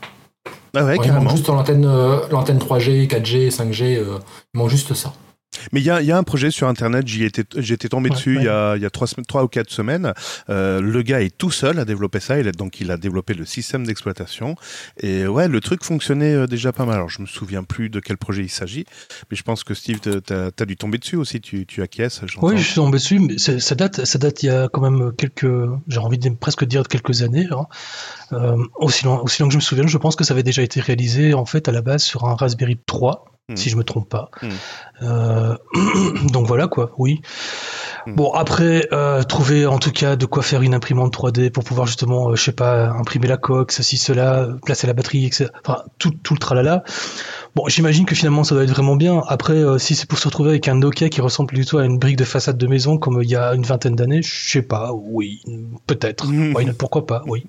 Ah ouais, carrément. manque juste l'antenne euh, l'antenne 3G, 4G, 5G, euh, il manque juste ça. Mais il y a, y a, un projet sur Internet, j'y étais, j'étais tombé Ouais, dessus ouais. il y a, y a trois, trois ou quatre semaines. Euh, le gars est tout seul à développer ça, il a, donc il a développé le système d'exploitation. Et ouais, le truc fonctionnait euh, déjà pas mal. Alors je me souviens plus de quel projet il s'agit, mais je pense que Steve, t'as as dû tomber dessus aussi, tu, tu acquiesces. Oui, je suis tombé dessus, mais ça date, ça date il y a quand même quelques, j'ai envie de presque dire quelques années. hein. Euh, aussi, loin, aussi loin que je me souviens, je pense que ça avait déjà été réalisé en fait à la base sur un Raspberry 3, Hmm. si je me trompe pas. Hmm. Euh, donc voilà quoi, oui. Hmm. Bon après, euh, trouver en tout cas de quoi faire une imprimante 3D pour pouvoir justement, euh, je sais pas, imprimer la coque, ceci, cela, placer la batterie, etc. Enfin tout, tout le tralala. Bon, j'imagine que finalement ça doit être vraiment bien. Après, euh, si c'est pour se retrouver avec un Nokia qui ressemble plutôt à une brique de façade de maison comme euh, il y a une vingtaine d'années, je sais pas, oui, peut-être. Oui, pourquoi pas, oui.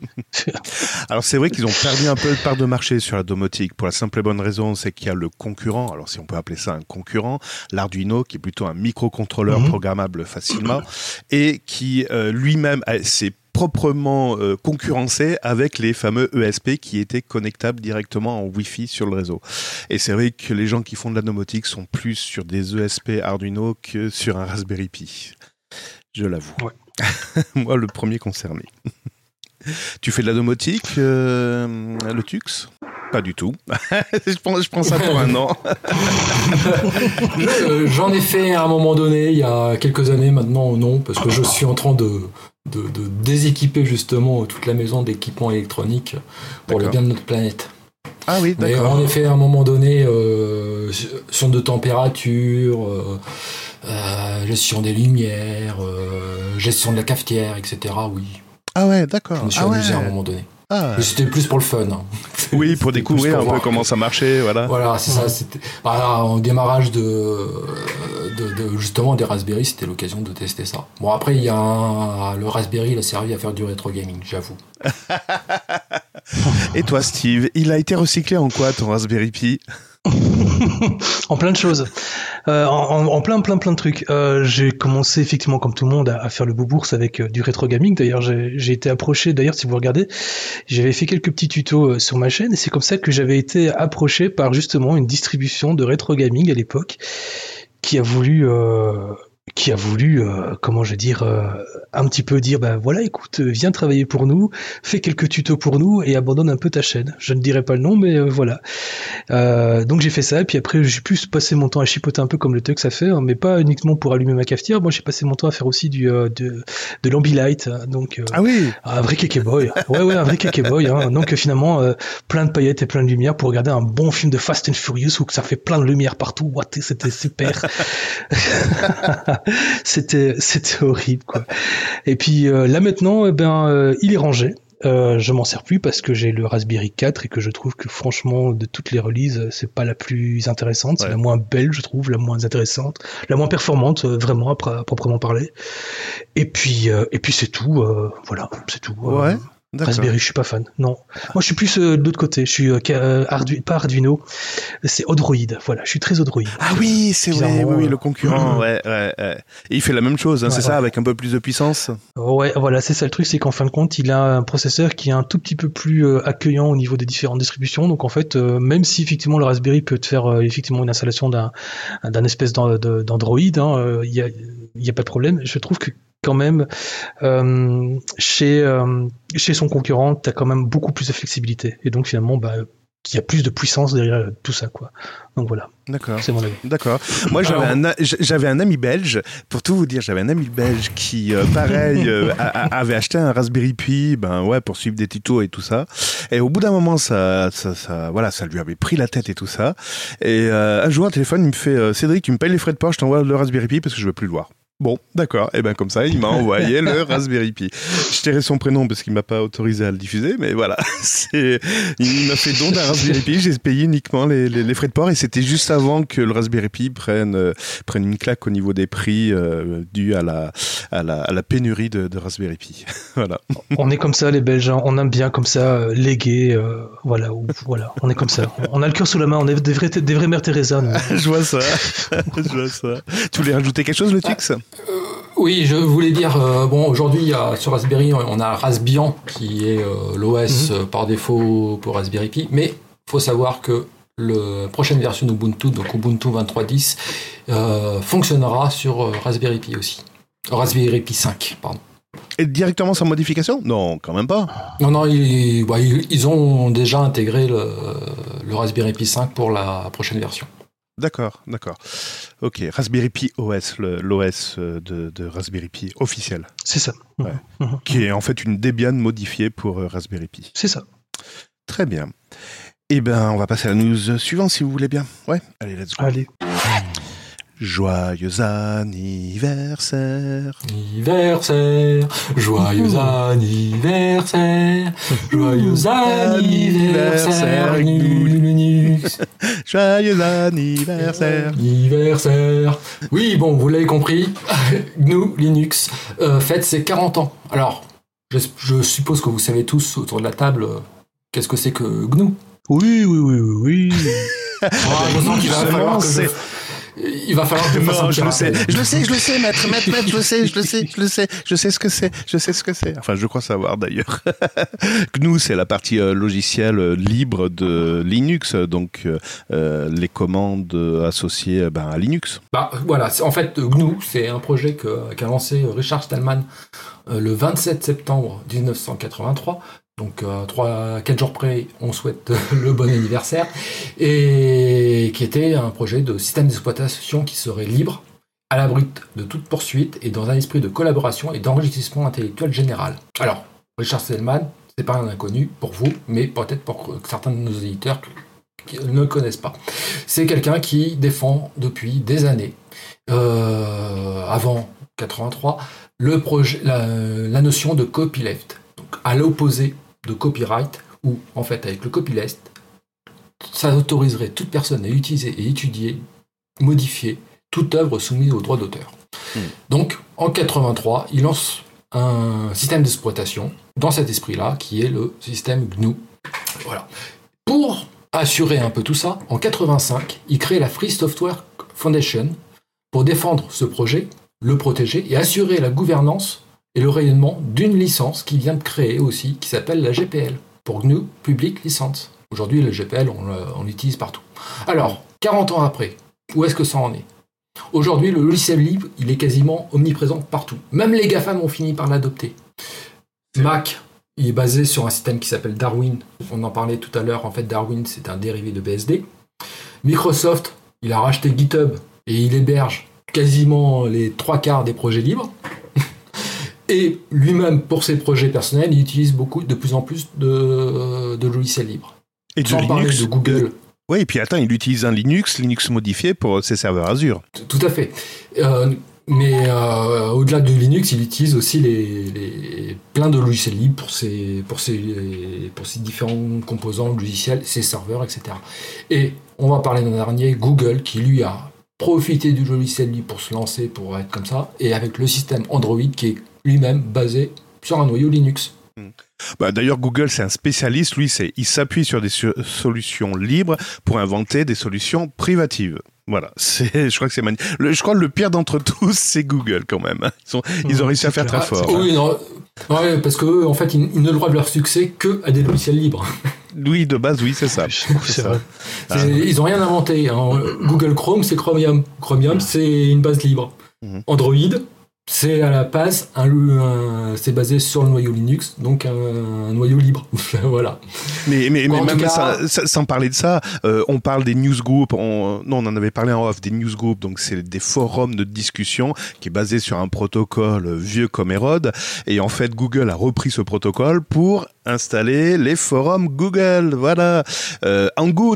Alors c'est vrai qu'ils ont perdu un peu de part de marché sur la domotique pour la simple et bonne raison, c'est qu'il y a le concurrent, alors si on peut appeler ça un concurrent, l'Arduino qui est plutôt un microcontrôleur Mhm. programmable facilement et qui euh, lui-même s'est proprement euh, concurrencé avec les fameux ESP qui étaient connectables directement en Wi-Fi sur le réseau. Et c'est vrai que les gens qui font de la domotique sont plus sur des ESP Arduino que sur un Raspberry Pi. Je l'avoue. Ouais. Moi, le premier concerné. Tu fais de la domotique, euh, le Tux? Pas du tout. je, prends, je prends ça pour un an. Euh, J'en ai fait à un moment donné, il y a quelques années maintenant, non, parce que je suis en train de, de, de déséquiper justement toute la maison d'équipements électroniques pour le bien de notre planète. Ah oui, d'accord. en effet, à un moment donné, euh, gestion de température, euh, euh, gestion des lumières, gestion de la cafetière, etc. Oui, Ah ouais, je d'accord. me suis Ah ouais. amusé à un moment donné. Ah. Mais c'était plus pour le fun. hein. Oui, pour découvrir pour un peu comment ça marchait, voilà. Voilà, c'est ça. C'était voilà, en démarrage de, de, de- justement des Raspberry, c'était l'occasion de tester ça. Bon après, il y a un- le Raspberry, il a servi à faire du rétro gaming, j'avoue. Et toi, Steve, il a été recyclé en quoi ton Raspberry Pi? en plein de choses. Euh, en, plein, plein, plein de trucs. Euh, j'ai commencé effectivement, comme tout le monde, à, faire le bourse avec euh, du rétro gaming. D'ailleurs, j'ai été approché. D'ailleurs, si vous regardez, j'avais fait quelques petits tutos sur ma chaîne, et c'est comme ça que j'avais été approché par justement une distribution de rétro gaming à l'époque, qui a voulu, qui a voulu, euh, comment je vais dire, euh, un petit peu dire, bah voilà, écoute, euh, viens travailler pour nous, fais quelques tutos pour nous et abandonne un peu ta chaîne. Je ne dirai pas le nom, mais euh, voilà. Euh, donc j'ai fait ça, et puis après j'ai pu passer mon temps à chipoter un peu comme le Tux a fait, hein, mais pas uniquement pour allumer ma cafetière. Moi j'ai passé mon temps à faire aussi du euh, de, de l'ambilight, hein, donc euh, Ah oui un vrai kéké boy. Ouais ouais, un vrai kéké boy. Hein. Donc finalement plein de paillettes et plein de lumière pour regarder un bon film de Fast and Furious où ça fait plein de lumière partout. What, c'était super. c'était c'était horrible quoi. Et puis euh, là maintenant, eh ben euh, il est rangé. Euh, je m'en sers plus parce que j'ai le Raspberry 4 et que je trouve que franchement de toutes les releases c'est pas la plus intéressante, c'est Ouais. la moins belle je trouve, la moins intéressante, la moins performante euh, vraiment à, à proprement parler. Et puis euh, et puis c'est tout, euh, voilà c'est tout. Euh, Ouais. Raspberry, je suis pas fan. Non. Moi, je suis plus euh, de l'autre côté. Je suis euh, euh, Ardu- pas Arduino, c'est Odroid. Voilà, je suis très Odroid. Ah oui, c'est vrai, oui, le concurrent, ouais, ouais, ouais. Et il fait la même chose, hein, Ouais, c'est ouais. ça, avec un peu plus de puissance Ouais, voilà, c'est ça le truc, c'est qu'en fin de compte, il a un processeur qui est un tout petit peu plus euh, accueillant au niveau des différentes distributions. Donc en fait, même si effectivement le Raspberry peut te faire effectivement une installation d'un d'un espèce d'Android, hein, il y a il y a pas de problème. Je trouve que quand même euh, chez euh, chez son concurrent, tu as quand même beaucoup plus de flexibilité et donc finalement bah il y a plus de puissance derrière tout ça quoi. Donc voilà, D'accord. c'est mon avis. D'accord. Moi, j'avais Alors- un, a- j'avais un ami belge, pour tout vous dire, j'avais un ami belge qui, euh, pareil, euh, a- a- avait acheté un Raspberry Pi, ben ouais, pour suivre des tutos et tout ça. Et au bout d'un moment, ça, ça, ça, voilà, ça lui avait pris la tête et tout ça. Et euh, un jour, un téléphone, il me fait, euh, Cédric, tu me payes les frais de port, je t'envoie le Raspberry Pi parce que je veux plus le voir. Bon, d'accord. Et ben comme ça, il m'a envoyé le Raspberry Pi. Je tairai son prénom parce qu'il m'a pas autorisé à le diffuser, mais voilà. Il m'a fait don d'un Raspberry Pi. J'ai payé uniquement les, les, les frais de port et c'était juste avant que le Raspberry Pi prenne euh, prenne une claque au niveau des prix euh, dû à la à la, à la pénurie de, de Raspberry Pi. voilà. On est comme ça les Belges, hein. on aime bien comme ça euh, léguer, euh, voilà, ou- voilà, on est comme ça. On a le cœur sous la main, on est des vrais, des vrais mères Teresa. Je vois ça. Je vois ça. Tu voulais rajouter quelque chose, le Tux Oui, je voulais dire, euh, bon, aujourd'hui, sur Raspberry, on a Raspbian, qui est euh, l'OS Mhm. euh, par défaut pour Raspberry Pi, mais faut savoir que la prochaine version d'Ubuntu, donc Ubuntu 23.10, euh, fonctionnera sur euh, Raspberry Pi aussi. Raspberry Pi 5, pardon. Et directement sans modification? Non, quand même pas. Non, non, ils, bah, ils- ils ont déjà intégré le, le Raspberry Pi 5 pour la prochaine version. D'accord, d'accord. Ok, Raspberry Pi OS, l'OS euh, de, de Raspberry Pi officiel, C'est ça. Ouais. Mhm. qui est en fait une Debian modifiée pour euh, Raspberry Pi. C'est ça. Très bien. Eh ben, on va passer à la news suivante si vous voulez bien. Ouais, allez, let's go. Allez. Joyeux anniversaire. Anniversaire, joyeux anniversaire, joyeux anniversaire, Linux. Joyeux anniversaire. Anniversaire. Oui, bon, vous l'avez compris, GNU Linux euh, fête ses 40 ans. Alors, je, je suppose que vous savez tous autour de la table euh, qu'est-ce que c'est que GNU. Oui, oui, oui, oui, oui. Ah, je sens qu'il va Justement, falloir que je- c'est- Il va falloir que je fasse Non, je le sais, je le sais, je le sais, maître, maître, maître, je le sais, je le sais, je le sais, je sais ce que c'est, je sais ce que c'est. Enfin, je crois savoir d'ailleurs. GNU, c'est la partie euh, logicielle euh, libre de Linux, donc euh, euh, les commandes associées ben, à Linux. Bah, voilà, en fait, GNU, c'est un projet qu'a lancé Richard Stallman euh, le 27 septembre 1983. Donc, euh, trois, quatre jours près, on souhaite le bon anniversaire. Et qui était un projet de système d'exploitation qui serait libre, à l'abri de toute poursuite et dans un esprit de collaboration et d'enrichissement intellectuel général. Alors, Richard Stallman, c'est pas un inconnu pour vous, mais peut-être pour certains de nos éditeurs qui ne le connaissent pas. C'est quelqu'un qui défend depuis des années, euh, avant 83, le projet, la, notion de copyleft, à l'opposé de copyright, où en fait avec le copyleft, ça autoriserait toute personne à utiliser et étudier, modifier toute œuvre soumise au droit d'auteur. Hmm. Donc en 83, il lance un système d'exploitation dans cet esprit-là, qui est le système GNU. Voilà. Pour assurer un peu tout ça, en 85, il crée la Free Software Foundation pour défendre ce projet, le protéger et assurer la gouvernance et le rayonnement d'une licence qui vient de créer aussi, qui s'appelle la GPL, pour GNU Public License. Aujourd'hui, le GPL, on l'utilise partout. Alors, 40 ans après, où est-ce que ça en est? Aujourd'hui, le logiciel libre, il est quasiment omniprésent partout. Même les GAFAM ont fini par l'adopter. Mac, il est basé sur un système qui s'appelle Darwin. On en parlait tout à l'heure. En fait, Darwin, c'est un dérivé de BSD. Microsoft, il a racheté GitHub et il héberge quasiment les trois quarts des projets libres. Et lui-même, pour ses projets personnels, il utilise beaucoup, de plus en plus de, de logiciels libres. Et de Sans parler Linux. de Google. Oui, et puis attends, il utilise un Linux, Linux modifié pour ses serveurs Azure. Tout à fait. Euh, mais euh, au-delà de Linux, il utilise aussi les, les- plein de logiciels libres pour ses, pour, ses, pour ses différents composants logiciels, ses serveurs, etc. Et on va parler d'un dernier, Google, qui lui a profité du logiciel libre pour se lancer, pour être comme ça, et avec le système Android qui est lui-même basé sur un noyau Linux. Bah, D'ailleurs, Google, c'est un spécialiste. Lui, c'est, il s'appuie sur des su- solutions libres pour inventer des solutions privatives. Voilà, c'est, je crois que c'est magnifique. Le- je crois que le pire d'entre tous, c'est Google quand même. Ils ont, ils ont Mmh, réussi à faire très Ah, fort. oui, non, ouais, parce que eux, en fait, ils, ils ne doivent leur succès que à des logiciels libres. Oui, de base, oui, c'est ça. C'est ça. vrai. Ah. Ils ont rien inventé. hein. Google Chrome, c'est Chromium. Chromium, c'est une base libre. Android, c'est à la base, un, un- c'est basé sur le noyau Linux, donc un, un noyau libre. voilà. Mais, mais, mais même cas- ça- ça- sans parler de ça, euh, on parle des newsgroups. On, non, on en avait parlé en off, des newsgroups. Donc, c'est des forums de discussion qui est basé sur un protocole vieux comme Hérode. Et en fait, Google a repris ce protocole pour installer les forums Google. Voilà. Euh, Hangouts,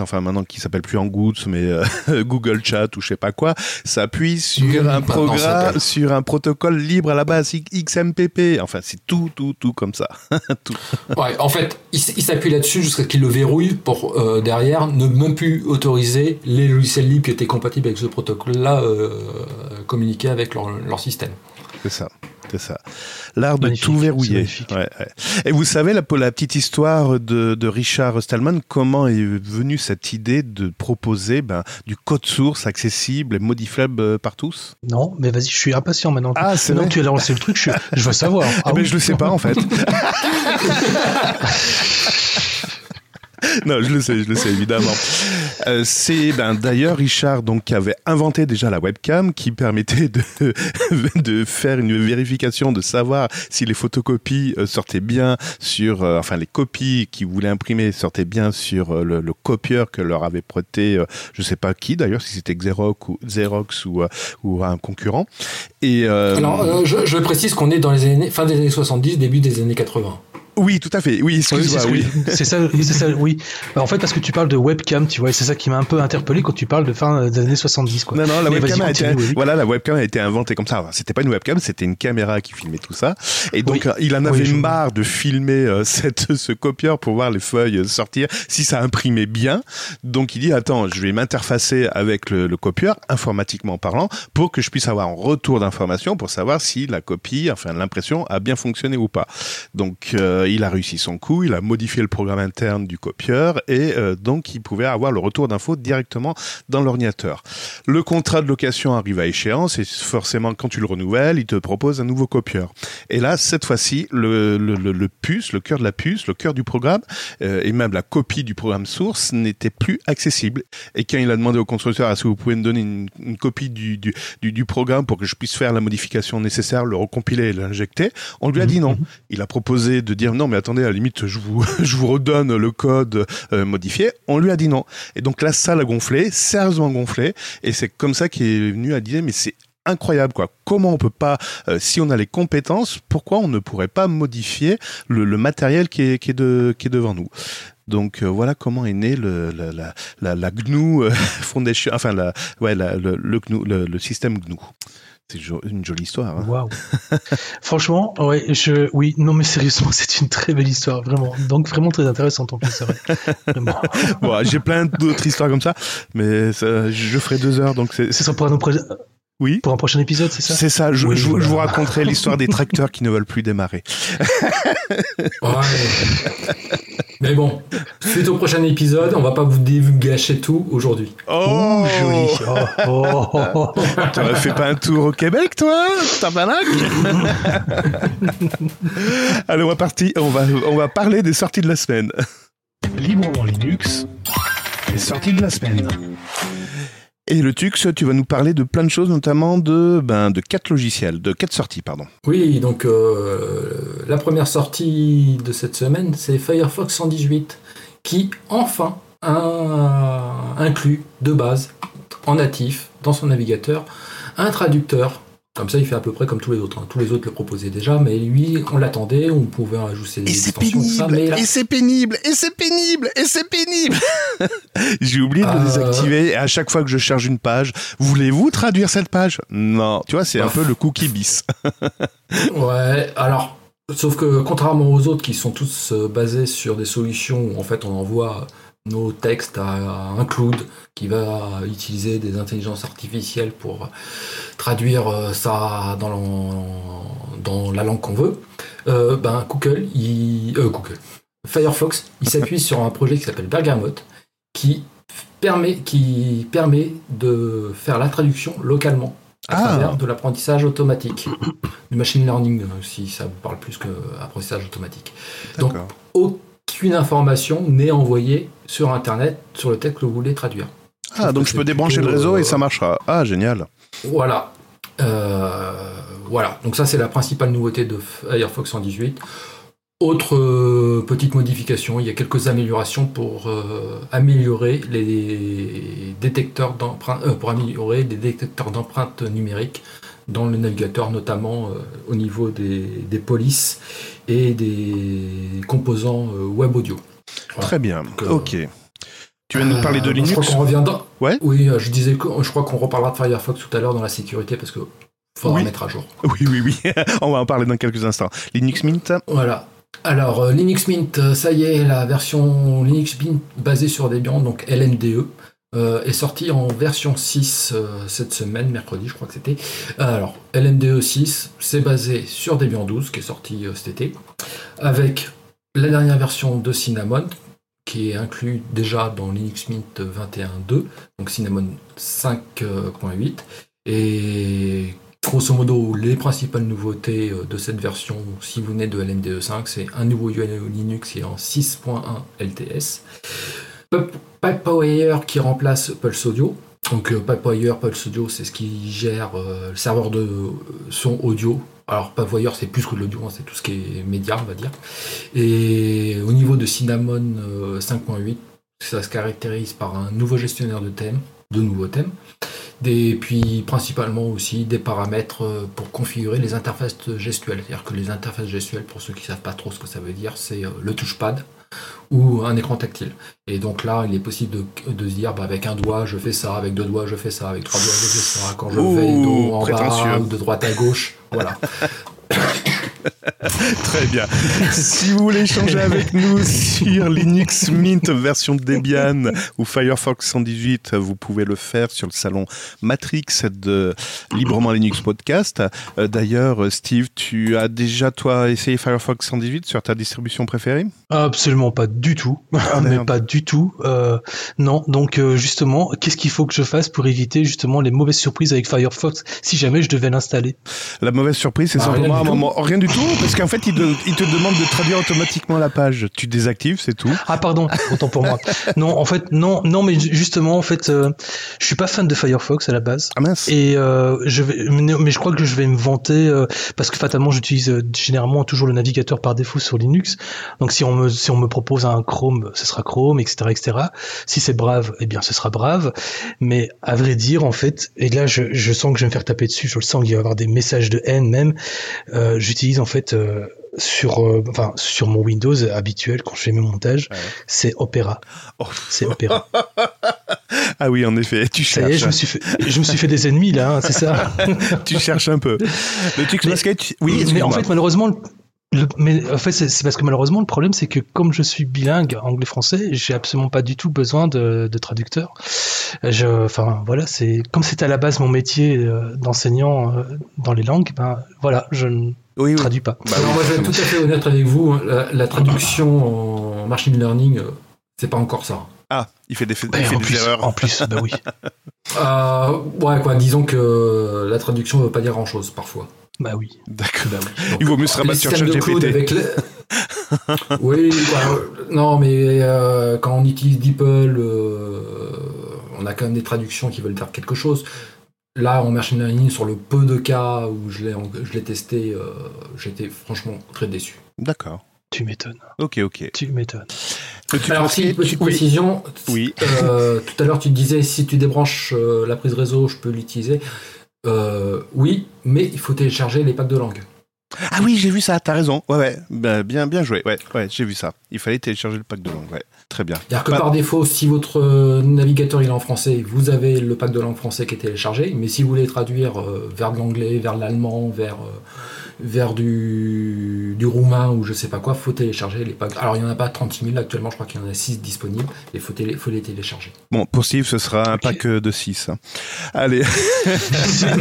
enfin maintenant qui s'appelle plus Hangouts, mais euh, Google Chat ou je sais pas quoi, s'appuie sur un programme, sur un protocole libre à la base, XMPP. Enfin, c'est tout, tout, tout comme ça. tout. Ouais, en fait, ils s- ils s'appuient là-dessus jusqu'à ce qu'ils le verrouillent pour euh, derrière ne même plus autoriser les logiciels libres qui étaient compatibles avec ce protocole-là euh, communiquer avec leur, leur système. C'est ça, ça. L'art de tout verrouiller. magnifique. Ouais, ouais. Et vous savez, la, la petite histoire de, de Richard Stallman, comment est venue cette idée de proposer ben, du code source accessible et modifiable euh, par tous? Non, mais vas-y, je suis impatient maintenant. Ah, c'est que tu as lancé le truc, je, je veux savoir. Eh Ah ben, oui. Je le sais pas en fait. non, je le sais, je le sais évidemment. Euh, c'est ben, d'ailleurs Richard donc qui avait inventé déjà la webcam qui permettait de de faire une vérification, de savoir si les photocopies euh, sortaient bien sur, euh, enfin les copies qu'ils voulaient imprimer sortaient bien sur le, copieur que leur avait prêté, je sais pas qui d'ailleurs, si c'était Xerox ou Xerox ou ou un concurrent. Je, je précise qu'on est dans les années, fin des années 70, début des années 80. Oui, tout à fait. Oui, excuse-moi. Oui, c'est ça, oui, c'est ça, oui. Bah, en fait, parce que tu parles de webcam, tu vois, et c'est ça qui m'a un peu interpellé quand tu parles de fin des années 70, quoi. Non, non, la Mais webcam a été, oui, voilà, la webcam a été inventée comme ça. Alors, C'était pas une webcam, c'était une caméra qui filmait tout ça. Et donc, euh, il en avait marre de filmer euh, cette, ce copieur pour voir les feuilles euh, sortir, si ça imprimait bien. Donc, il dit, attends, je vais m'interfacer avec le, le copieur, informatiquement parlant, pour que je puisse avoir un retour d'information pour savoir si la copie, enfin, l'impression a bien fonctionné ou pas. Donc, euh, il a réussi son coup, il a modifié le programme interne du copieur et euh, donc, il pouvait avoir le retour d'infos directement dans l'ordinateur. Le contrat de location arrive à échéance et forcément, quand tu le renouvelles, il te propose un nouveau copieur. Et là, cette fois-ci, le, le, le, le puce, le cœur de la puce, le cœur du programme euh, et même la copie du programme source n'était plus accessible. Et quand il a demandé au constructeur, est-ce que vous pouvez me donner une, une copie du, du, du, du programme pour que je puisse faire la modification nécessaire, le recompiler et l'injecter, on lui a dit non. Il a proposé de dire non, mais attendez, à la limite, je vous, je vous redonne le code euh, modifié. On lui a dit non. Et donc la salle a gonflé, sérieusement gonflé. Et c'est comme ça qu'il est venu à dire, mais c'est incroyable quoi. Comment on peut pas, euh, si on a les compétences, pourquoi on ne pourrait pas modifier le, matériel qui est, qui est de, qui est devant nous? Donc euh, voilà comment est né le, la, GNU euh, Foundation, enfin la, ouais, le, GNU, le système GNU. C'est une jolie histoire. Hein. Franchement, ouais, je, oui, non, mais sérieusement, c'est une très belle histoire, vraiment. Donc, vraiment très intéressante en plus, c'est vrai. Bon, J'ai plein d'autres histoires comme ça, mais ça, je ferai deux heures, donc c'est C'est ça pour un, pro- oui. pour un prochain épisode, c'est ça? C'est ça, je, Oui, je- voilà. je vous raconterai l'histoire des tracteurs qui ne veulent plus démarrer. Ouais. Mais bon, suite au prochain épisode, on va pas vous gâcher tout aujourd'hui. Oh, Ouh, joli. Oh, oh, oh, oh. T'aurais fait pas un tour au Québec, toi Tabarnak? Allez, on va partir. On va, on va parler des sorties de la semaine. Librement Linux, les sorties de la semaine. Et le Tux, tu vas nous parler de plein de choses, notamment de, ben, de quatre logiciels, de quatre sorties, pardon. Oui, donc euh, la première sortie de cette semaine, c'est Firefox 118, qui enfin inclut de base, en natif, dans son navigateur, un traducteur. Comme ça, il fait à peu près comme tous les autres. hein. Tous les autres le proposaient déjà, mais lui, on l'attendait, on pouvait ajouter des Et c'est extensions, tout ça, pénible, mais là, et c'est pénible, et c'est pénible, et c'est pénible. J'ai oublié de le Euh. désactiver et à chaque fois que je charge une page, voulez-vous traduire cette page? Non, tu vois, c'est un peu le cookie bis. Ouais, alors, sauf que contrairement aux autres qui sont tous euh, basés sur des solutions où en fait on envoie nos textes à un cloud qui va utiliser des intelligences artificielles pour traduire euh, ça dans, la langue qu'on veut, euh, ben Google, il, euh, Google, Firefox, il s'appuie sur un projet qui s'appelle Bergamot qui permet, qui permet de faire la traduction localement à Ah. travers de l'apprentissage automatique, du machine learning si ça vous parle plus que apprentissage automatique. Donc. Aucune information n'est envoyée sur Internet sur le texte que vous voulez traduire. Ah, donc je peux débrancher le réseau et euh, ça marchera. Ah, génial. Voilà. Euh, voilà. Donc ça, c'est la principale nouveauté de Firefox 118. Autre euh, petite modification, il y a quelques améliorations pour euh, améliorer les détecteurs d'empreintes, euh, pour améliorer des détecteurs d'empreintes numériques dans le navigateur, notamment euh, au niveau des, des polices et des composants euh, web audio. Voilà. Très bien. euh, ok. Tu vas nous parler de Euh, Linux Je crois qu'on revient dans... Ouais. Oui, je disais que je crois qu'on reparlera de Firefox tout à l'heure dans la sécurité parce que faudra Oui. mettre à jour. Oui, oui, oui. On va en parler dans quelques instants. Linux Mint Voilà. Alors, Linux Mint, ça y est, la version Linux Mint basée sur Debian, donc LMDE, est sortie en version 6 euh, cette semaine, mercredi, je crois que c'était. Alors, LMDE 6, c'est basé sur Debian 12, qui est sorti euh, cet été, avec la dernière version de Cinnamon, qui est inclus déjà dans Linux Mint 21.2, donc Cinnamon 5.8, et grosso modo, les principales nouveautés euh, de cette version, si vous venez de LMDE5, c'est un nouveau UI Linux est en 6.1 LTS. PipeWire qui remplace Pulse Audio. Donc euh, PipeWire, Pulse Audio, c'est ce qui gère euh, le serveur de son audio. Alors PipeWire, c'est plus que l'audio, hein, c'est tout ce qui est média, on va dire. Et au niveau de Cinnamon 5.8, ça se caractérise par un nouveau gestionnaire de thèmes, de nouveaux thèmes. Des, puis principalement aussi des paramètres euh, pour configurer les interfaces gestuelles. C'est-à-dire que les interfaces gestuelles, pour ceux qui ne savent pas trop ce que ça veut dire, c'est euh, le touchpad ou un écran tactile. Et donc là, il est possible de, de se dire, bah, avec un doigt, je fais ça, avec deux doigts, je fais ça, avec trois doigts, je fais ça, quand je vais dos en bas ou de droite à gauche. Voilà. Très bien. Si vous voulez échanger avec nous sur Linux Mint version Debian ou Firefox 118, vous pouvez le faire sur le salon Matrix de Librement Linux Podcast. Euh, d'ailleurs, Steve, tu as déjà toi essayé Firefox 118 sur ta distribution préférée? Absolument pas du tout. Ah, Mais pas du tout. Euh, non, donc euh, justement, qu'est-ce qu'il faut que je fasse pour éviter justement les mauvaises surprises avec Firefox si jamais je devais l'installer? La mauvaise surprise, c'est Bah, simplement un moment. Rien du tout, parce qu'en fait, il, de- il te demande de traduire automatiquement la page. Tu désactives, c'est tout. Ah pardon, autant pour moi. Non, en fait, non, non, mais justement, en fait, euh, je suis pas fan de Firefox à la base. Ah mince. Et euh, je vais, mais je crois que je vais me vanter euh, parce que fatalement j'utilise euh, généralement toujours le navigateur par défaut sur Linux. Donc si on me si on me propose un Chrome, ce sera Chrome, etc., etc. Si c'est Brave, eh bien ce sera Brave. Mais à vrai dire en fait, et là je, je sens que je vais me faire taper dessus, je le sens qu'il va y avoir des messages de haine même. Euh, J'utilise en fait euh, sur euh, enfin sur mon Windows habituel quand je fais mes montages, Ouais. c'est Opera. Oh. C'est Opera. Ah oui, en effet, tu Ça y est, cherches. je me suis fait, je me suis fait des ennemis là, hein, c'est ça. tu cherches un peu. Le Tux Mais- Basket, tu- oui, mais en fait, malheureusement, le- mais en fait, c'est c'est parce que malheureusement, le problème, c'est que comme je suis bilingue anglais-français, j'ai absolument pas du tout besoin de, de traducteur. Je, enfin, voilà, c'est comme c'était à la base mon métier euh, d'enseignant euh, dans les langues, ben voilà, je ne oui, oui. traduis pas. Bah oui. moi, je vais être tout à fait honnête avec vous. hein. La, la traduction en machine learning, euh, c'est pas encore ça. Ah, il fait des, il fait en, des plus, erreurs. en plus, bah oui, Euh, ouais, quoi. Disons que la traduction ne veut pas dire grand chose parfois. bah oui, D'accord. bah oui. Donc, Il vaut mieux se rabattre sur ChatGPT. les- oui, bah, euh, non, mais euh, quand on utilise DeepL, euh, on a quand même des traductions qui veulent dire quelque chose. Là, en machine learning, sur le peu de cas où je l'ai je l'ai testé, euh, j'étais franchement très déçu. D'accord. Tu m'étonnes, Ok, ok. tu m'étonnes. Alors, si, Basket, petite oui. précision. Oui. euh, tout à l'heure, tu disais si tu débranches euh, la prise réseau, je peux l'utiliser. Euh, oui, mais il faut télécharger les packs de langue. Ah oui, j'ai vu ça, t'as raison. Ouais, ouais. Ben, bien, bien joué. Ouais, ouais, j'ai vu ça. Il fallait télécharger le pack de langue. Ouais, très bien. C'est-à-dire que Pas- par défaut, si votre navigateur il est en français, vous avez le pack de langue français qui est téléchargé. Mais si vous voulez traduire vers de l'anglais, vers l'allemand, vers, vers du, du roumain ou je sais pas quoi, faut télécharger les packs. Alors il n'y en a pas 36 000 actuellement, je crois qu'il y en a 6 disponibles. Il faut, télé- faut les télécharger. Bon, pour Steve, ce sera un pack euh, de 6. Allez.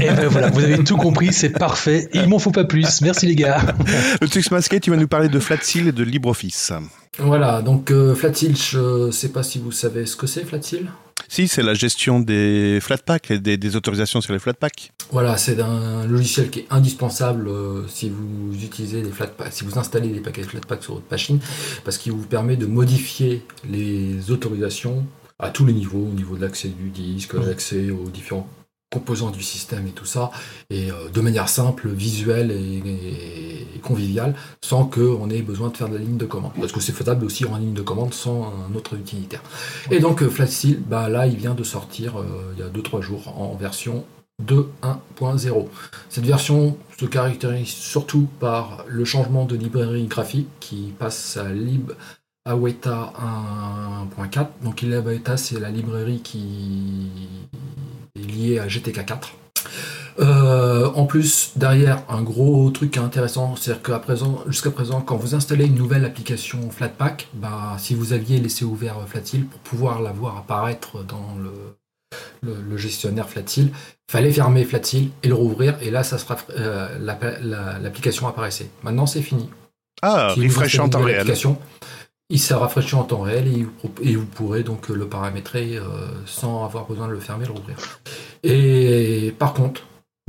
Et ben voilà, vous avez tout compris, c'est parfait. Il m'en faut pas plus. Merci les gars. Le Tux Basket, tu vas nous parler de Flatseal et de LibreOffice. Voilà, donc euh, Flatsil, je sais pas si vous savez ce que c'est Flatsil. Si, c'est la gestion des Flatpaks et des, des autorisations sur les Flatpaks. Voilà, c'est un logiciel qui est indispensable euh, si vous utilisez des Flatpaks, si vous installez des paquets Flatpak sur votre machine, parce qu'il vous permet de modifier les autorisations à tous les niveaux, au niveau de l'accès du disque, l'accès aux différents composants du système et tout ça, et euh, de manière simple, visuelle et, conviviale, sans qu'on ait besoin de faire de la ligne de commande. Parce que c'est faisable aussi en ligne de commande sans un autre utilitaire. Et donc euh, Flatseal, bah là, il vient de sortir euh, il y a 2-3 jours en version 2.1.0. Cette version se caractérise surtout par le changement de librairie graphique qui passe à lib Aweta 1.4. Donc Aweta c'est la librairie qui liée à GTK4. Euh, en plus, derrière, un gros truc intéressant, c'est qu'à présent, jusqu'à présent, quand vous installez une nouvelle application Flatpak, bah, si vous aviez laissé ouvert Flatseal pour pouvoir la voir apparaître dans le, le, le gestionnaire Flatseal, fallait fermer Flatseal et le rouvrir, et là, ça sera, euh, la- la- l'application apparaissait. Maintenant, c'est fini. Ah, Si refresh en temps réel. Il sera rafraîchi en temps réel et, vous pro- et vous pourrez donc le paramétrer euh, sans avoir besoin de le fermer et le rouvrir. Et par contre,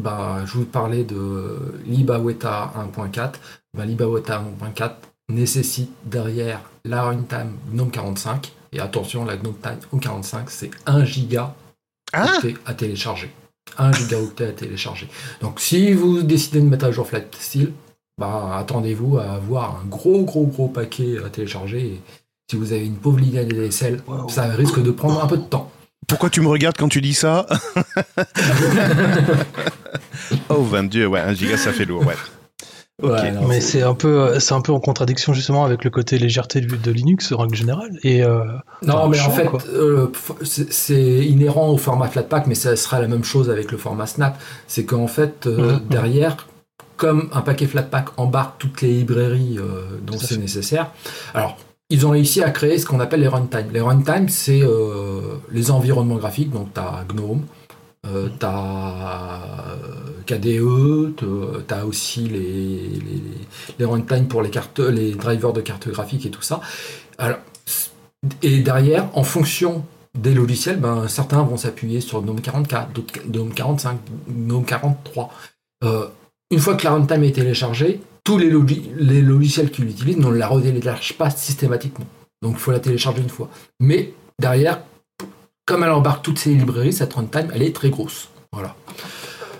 bah, je vous parlais de l'IBAWETA 1.4. Bah, L'IBAWETA 1.4 nécessite derrière la runtime GNOME 45. Et attention, la GNOME Time 45, c'est 1 giga Ah à télécharger. 1 gigaoctet à télécharger. Donc si vous décidez de mettre à jour FlatSteel, bah, attendez-vous à avoir un gros gros gros paquet à télécharger. Et si vous avez une pauvre ligne ADSL, ça risque de prendre un peu de temps. Pourquoi tu me regardes quand tu dis ça Oh, 22, ouais, 1 giga, ça fait lourd, ouais. Ok. Ouais, alors, Mais c'est un peu, c'est un peu en contradiction justement avec le côté légèreté de, de Linux en règle générale. Et euh, Non, mais en fait, euh, c'est inhérent au format Flatpak, mais ça sera la même chose avec le format Snap. C'est qu'en fait, euh, Mhm. derrière, comme un paquet Flatpak embarque toutes les librairies euh, dont c'est nécessaire, alors ils ont réussi à créer ce qu'on appelle les runtime. Les runtime, c'est euh, les environnements graphiques, donc tu as GNOME, euh, tu as KDE, tu as aussi les, les, les runtime pour les, cartes, les drivers de cartes graphiques et tout ça. Alors, et derrière, en fonction des logiciels, ben, certains vont s'appuyer sur GNOME 44, d'autres GNOME 45, GNOME 43. Une fois que la runtime est téléchargée, tous les, logi- les logiciels qui l'utilisent ne la retéléchargent pas systématiquement. Donc il faut la télécharger une fois. Mais derrière, comme elle embarque toutes ces librairies, cette runtime, elle est très grosse. Voilà.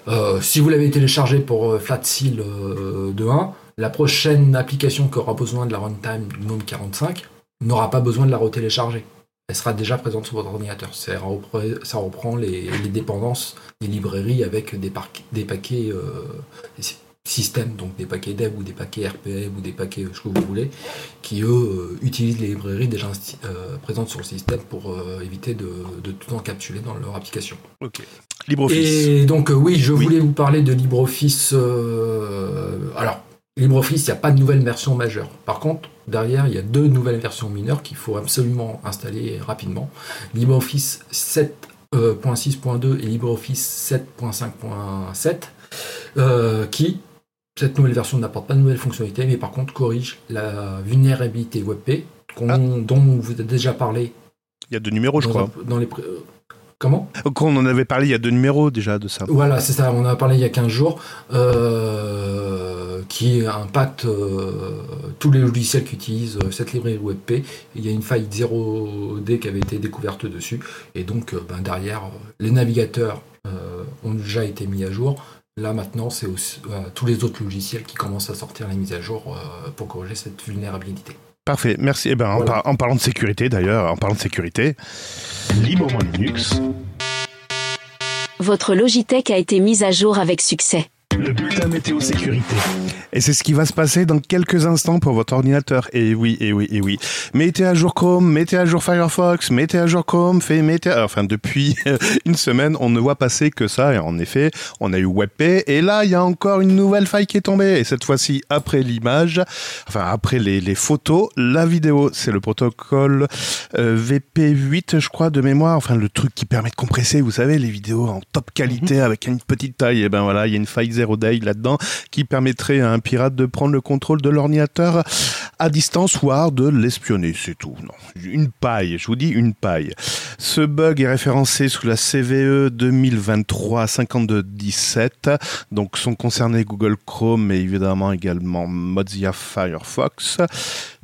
Euh, si vous l'avez téléchargé pour euh, FlatSeal euh, de 1, la prochaine application qui aura besoin de la runtime GNOME 45 n'aura pas besoin de la retélécharger. Elle sera déjà présente sur votre ordinateur. Ça reprend, ça reprend les, les dépendances des librairies avec des, des paquets euh, sy- système, donc des paquets dev ou des paquets RPM ou des paquets euh, ce que vous voulez, qui eux euh, utilisent les librairies déjà euh, présentes sur le système pour euh, éviter de, de tout encapsuler dans leur application. Ok. LibreOffice. Et donc, oui, je Oui. voulais vous parler de LibreOffice. alors, LibreOffice, il n'y a pas de nouvelle version majeure. Par contre, derrière, il y a deux nouvelles versions mineures qu'il faut absolument installer rapidement. LibreOffice 7.6.2 et LibreOffice 7.5.7, euh, qui, cette nouvelle version n'apporte pas de nouvelles fonctionnalités, mais par contre corrige la vulnérabilité WebP, Ah. dont vous avez déjà parlé Il y a deux numéros, je crois. un- dans les... Comment on en avait parlé, il y a deux numéros déjà de ça. Voilà, c'est ça, on en a parlé il y a 15 jours, euh, qui impacte euh, tous les logiciels qui utilisent euh, cette librairie WebP. Il y a une faille 0D qui avait été découverte dessus, et donc euh, ben, derrière, les navigateurs ont déjà été mis à jour. Là maintenant, c'est aussi, tous les autres logiciels qui commencent à sortir les mises à jour pour corriger cette vulnérabilité. Parfait, merci. Eh ben, en, Voilà. par- en parlant de sécurité, d'ailleurs, en parlant de sécurité, Librement Linux, Votre Logitech a été mise à jour avec succès. Le bulletin météo sécurité. Et c'est ce qui va se passer dans quelques instants pour votre ordinateur. Et oui, et oui, et oui. Mettez à jour Chrome, mettez à jour Firefox, mettez à jour Chrome, fait, mettez, enfin, depuis une semaine, on ne voit passer que ça. Et en effet, on a eu WebP. Et là, il y a encore une nouvelle faille qui est tombée. Et cette fois-ci, après l'image, enfin, après les, les photos, la vidéo. C'est le protocole euh, VP8, je crois, de mémoire. Enfin, le truc qui permet de compresser, vous savez, les vidéos en top qualité avec une petite taille. Et ben voilà, il y a une faille zero là-dedans qui permettrait à un pirate de prendre le contrôle de l'ordinateur à distance, voire de l'espionner, c'est tout. Non, une paille, je vous dis une paille. Ce bug est référencé sous la CVE 2023-5217, donc sont concernés Google Chrome, mais évidemment également Mozilla Firefox.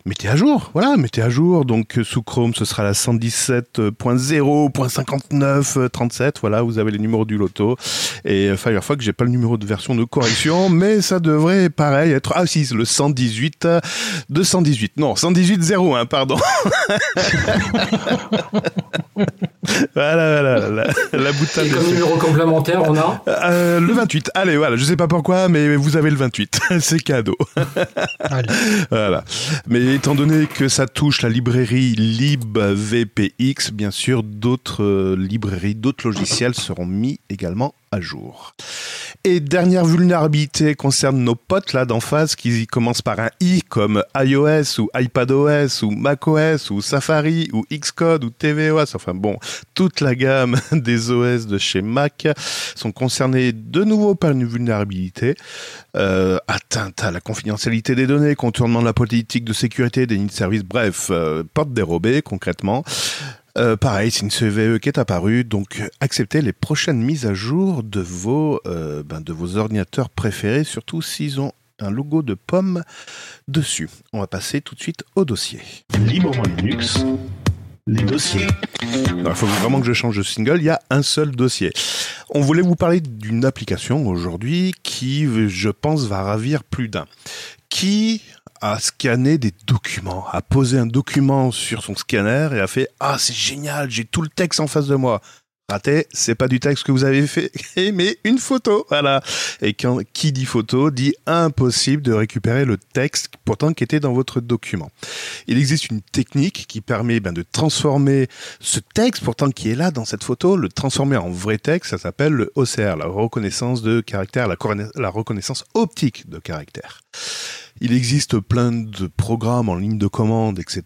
Mettez à jour, voilà, mettez à jour. Donc euh, sous Chrome, ce sera la 117.0.5937. Voilà, vous avez les numéros du loto. Et euh, Firefox, j'ai pas le numéro de version de correction, mais ça devrait pareil être. Ah si, c'est le 118 euh, 218. Non, 118.01, pardon. voilà, voilà, la, la boutade. Et comme numéro complémentaire, on a Euh, le 28. Allez, voilà, je sais pas pourquoi, mais vous avez le 28. c'est cadeau. allez. Voilà. Mais étant donné que ça touche la librairie libvpx, bien sûr, d'autres euh, librairies, d'autres logiciels seront mis également jour. Et dernière vulnérabilité concerne nos potes là d'en face qui commencent par un i comme iOS ou iPadOS ou macOS ou Safari ou Xcode ou tvOS. Enfin bon, toute la gamme des OS de chez Mac sont concernés de nouveau par une vulnérabilité. Euh, atteinte à la confidentialité des données, contournement de la politique de sécurité des nids de service, bref, euh, porte dérobée concrètement. Euh, pareil, c'est une CVE qui est apparue, donc acceptez les prochaines mises à jour de vos, euh, ben, de vos ordinateurs préférés, surtout s'ils ont un logo de pomme dessus. On va passer tout de suite au dossier. Librement Linux, les dossiers. Il faut vraiment que je change de single, il y a un seul dossier. On voulait vous parler d'une application aujourd'hui qui, je pense, va ravir plus d'un. Qui a scanné des documents, a posé un document sur son scanner et a fait Ah, c'est génial, j'ai tout le texte en face de moi. Raté, c'est pas du texte que vous avez fait, mais une photo, voilà. Et quand qui dit photo dit impossible de récupérer le texte pourtant qui était dans votre document. Il existe une technique qui permet ben, de transformer ce texte pourtant qui est là dans cette photo, le transformer en vrai texte. Ça s'appelle le OCR, la reconnaissance de caractère, la, la reconnaissance optique de caractère. Il existe plein de programmes en ligne de commande, etc.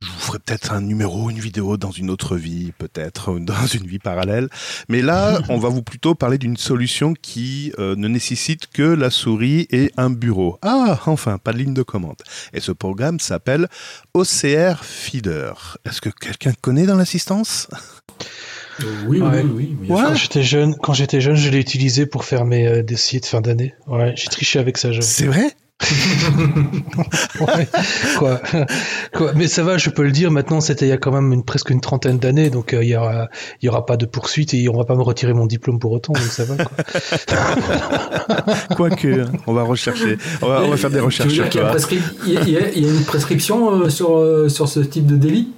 Je vous ferai peut-être un numéro, une vidéo dans une autre vie, peut-être dans une vie parallèle. Mais là, on va vous plutôt parler d'une solution qui euh, ne nécessite que la souris et un bureau. Ah, enfin, pas de ligne de commande. Et ce programme s'appelle OCR Feeder. Est-ce que quelqu'un connaît dans l'assistance? Euh, oui, Ouais. oui, oui, Quand j'étais jeune, quand j'étais jeune, je l'ai utilisé pour faire mes euh, dossiers de fin d'année. Ouais, j'ai triché avec ça. C'est vrai? Ouais. Quoi. Quoi. Mais ça va, je peux le dire. Maintenant, c'était il y a quand même une, presque une trentaine d'années, donc euh, il y aura, il y aura pas de poursuite et on va pas me retirer mon diplôme pour autant, donc ça va. Quoi. Quoique, on va rechercher. On va, on va faire des recherches sur toi. Il y, a- il y a- il y a une prescription euh, sur, euh, sur ce type de délit?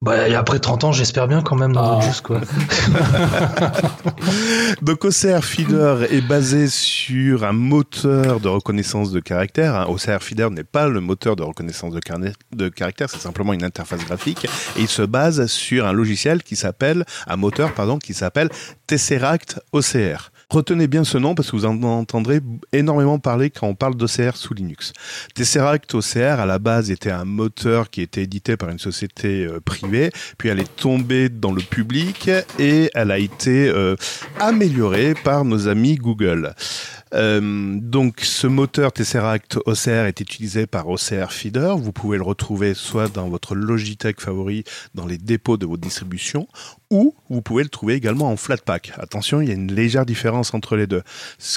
Bah, et après 30 ans, j'espère bien quand même dans Ah. le juste, quoi. Donc OCR Feeder est basé sur un moteur de reconnaissance de caractère. hein. OCR Feeder n'est pas le moteur de reconnaissance de, carnet- de caractère, c'est simplement une interface graphique. Et il se base sur un logiciel qui s'appelle, un moteur, pardon, qui s'appelle Tesseract OCR. Retenez bien ce nom parce que vous en entendrez énormément parler quand on parle d'OCR sous Linux. Tesseract OCR, à la base, était un moteur qui était édité par une société euh, privée, puis elle est tombée dans le public et elle a été euh, améliorée par nos amis Google. Euh, donc ce moteur Tesseract OCR est utilisé par OCR Feeder. Vous pouvez le retrouver soit dans votre Logitech favori, dans les dépôts de vos distributions, ou vous pouvez le trouver également en Flatpak. Attention, il y a une légère différence entre les deux.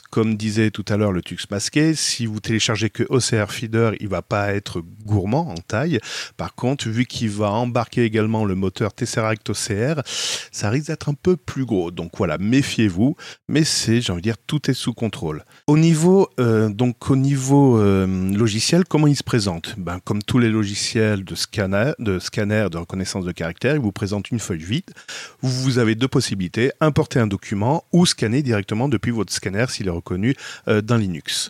Comme disait tout à l'heure le Tux masqué, si vous téléchargez que OCR Feeder, il va pas être gourmand en taille. Par contre, vu qu'il va embarquer également le moteur Tesseract OCR, ça risque d'être un peu plus gros. Donc voilà, méfiez-vous. Mais c'est, j'ai envie de dire, tout est sous contrôle. Au niveau, euh, donc au niveau euh, logiciel, comment il se présente? Ben, Comme tous les logiciels de scanner, de scanner de reconnaissance de caractère, il vous présente une feuille vide. Vous avez deux possibilités importer un document ou scanner directement depuis votre scanner s'il est reconnu euh, dans Linux.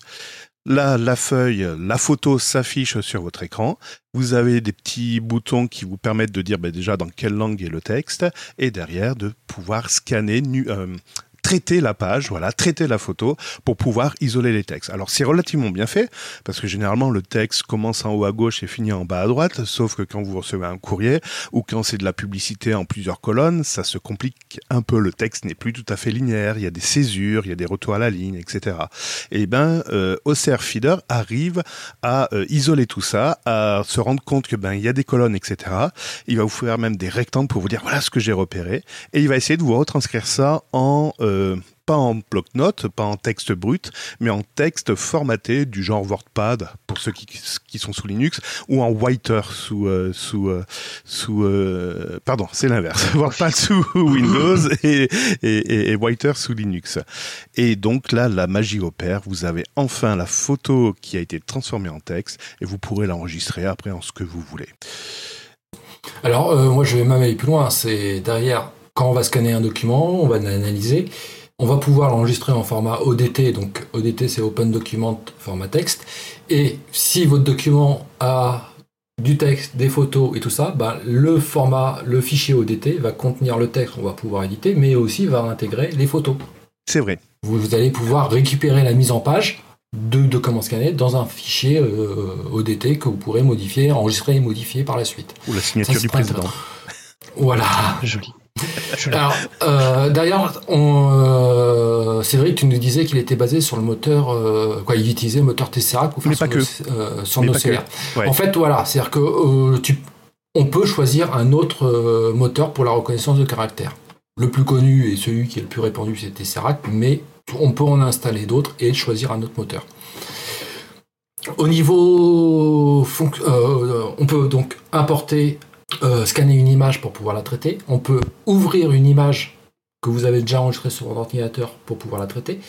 Là, la feuille, la photo s'affiche sur votre écran. Vous avez des petits boutons qui vous permettent de dire ben, déjà dans quelle langue est le texte et derrière de pouvoir scanner, nu- euh, traiter la page, voilà, traiter la photo pour pouvoir isoler les textes. Alors c'est relativement bien fait parce que généralement le texte commence en haut à gauche et finit en bas à droite, sauf que quand vous recevez un courrier ou quand c'est de la publicité en plusieurs colonnes, ça se complique un peu. Le texte n'est plus tout à fait linéaire, il y a des césures, il y a des retours à la ligne, etc. Et ben euh, OCR Feeder arrive à euh, isoler tout ça, à se rendre compte que ben il y a des colonnes, etc. Il va vous faire même des rectangles pour vous dire voilà ce que j'ai repéré, et il va essayer de vous retranscrire ça en euh, pas en bloc-notes, pas en texte brut, mais en texte formaté du genre WordPad pour ceux qui, qui sont sous Linux ou en Whiter sous euh, sous euh, sous euh, pardon c'est l'inverse WordPad sous Windows et, et, et, et Whiter sous Linux. Et donc là la magie opère, vous avez enfin la photo qui a été transformée en texte et vous pourrez l'enregistrer après en ce que vous voulez. Alors, moi, je vais même aller plus loin. C'est derrière, quand on va scanner un document, on va l'analyser. On va pouvoir l'enregistrer en format ODT. Donc, ODT, c'est Open Document format texte. Et si votre document a du texte, des photos et tout ça, ben, le format, le fichier ODT va contenir le texte qu'on va pouvoir éditer, mais aussi va intégrer les photos. C'est vrai. Vous, vous allez pouvoir récupérer la mise en page de documents scannés dans un fichier euh, ODT que vous pourrez modifier, enregistrer et modifier par la suite. Ou la signature Ça, du président. Voilà. Joli. Alors, euh, d'ailleurs, euh, Cédric, tu nous disais qu'il était basé sur le moteur, euh, quoi, il utilisait le moteur Tesseract pour faire Mais pas son, que. euh, son. Ouais. En fait, voilà, c'est-à-dire que euh, tu, on peut choisir un autre moteur pour la reconnaissance de caractère. Le plus connu et celui qui est le plus répandu, c'est Tesseract, mais on peut en installer d'autres et choisir un autre moteur. Au niveau, on peut donc importer, euh, scanner une image pour pouvoir la traiter. On peut ouvrir une image que vous avez déjà enregistrée sur votre ordinateur pour pouvoir la traiter.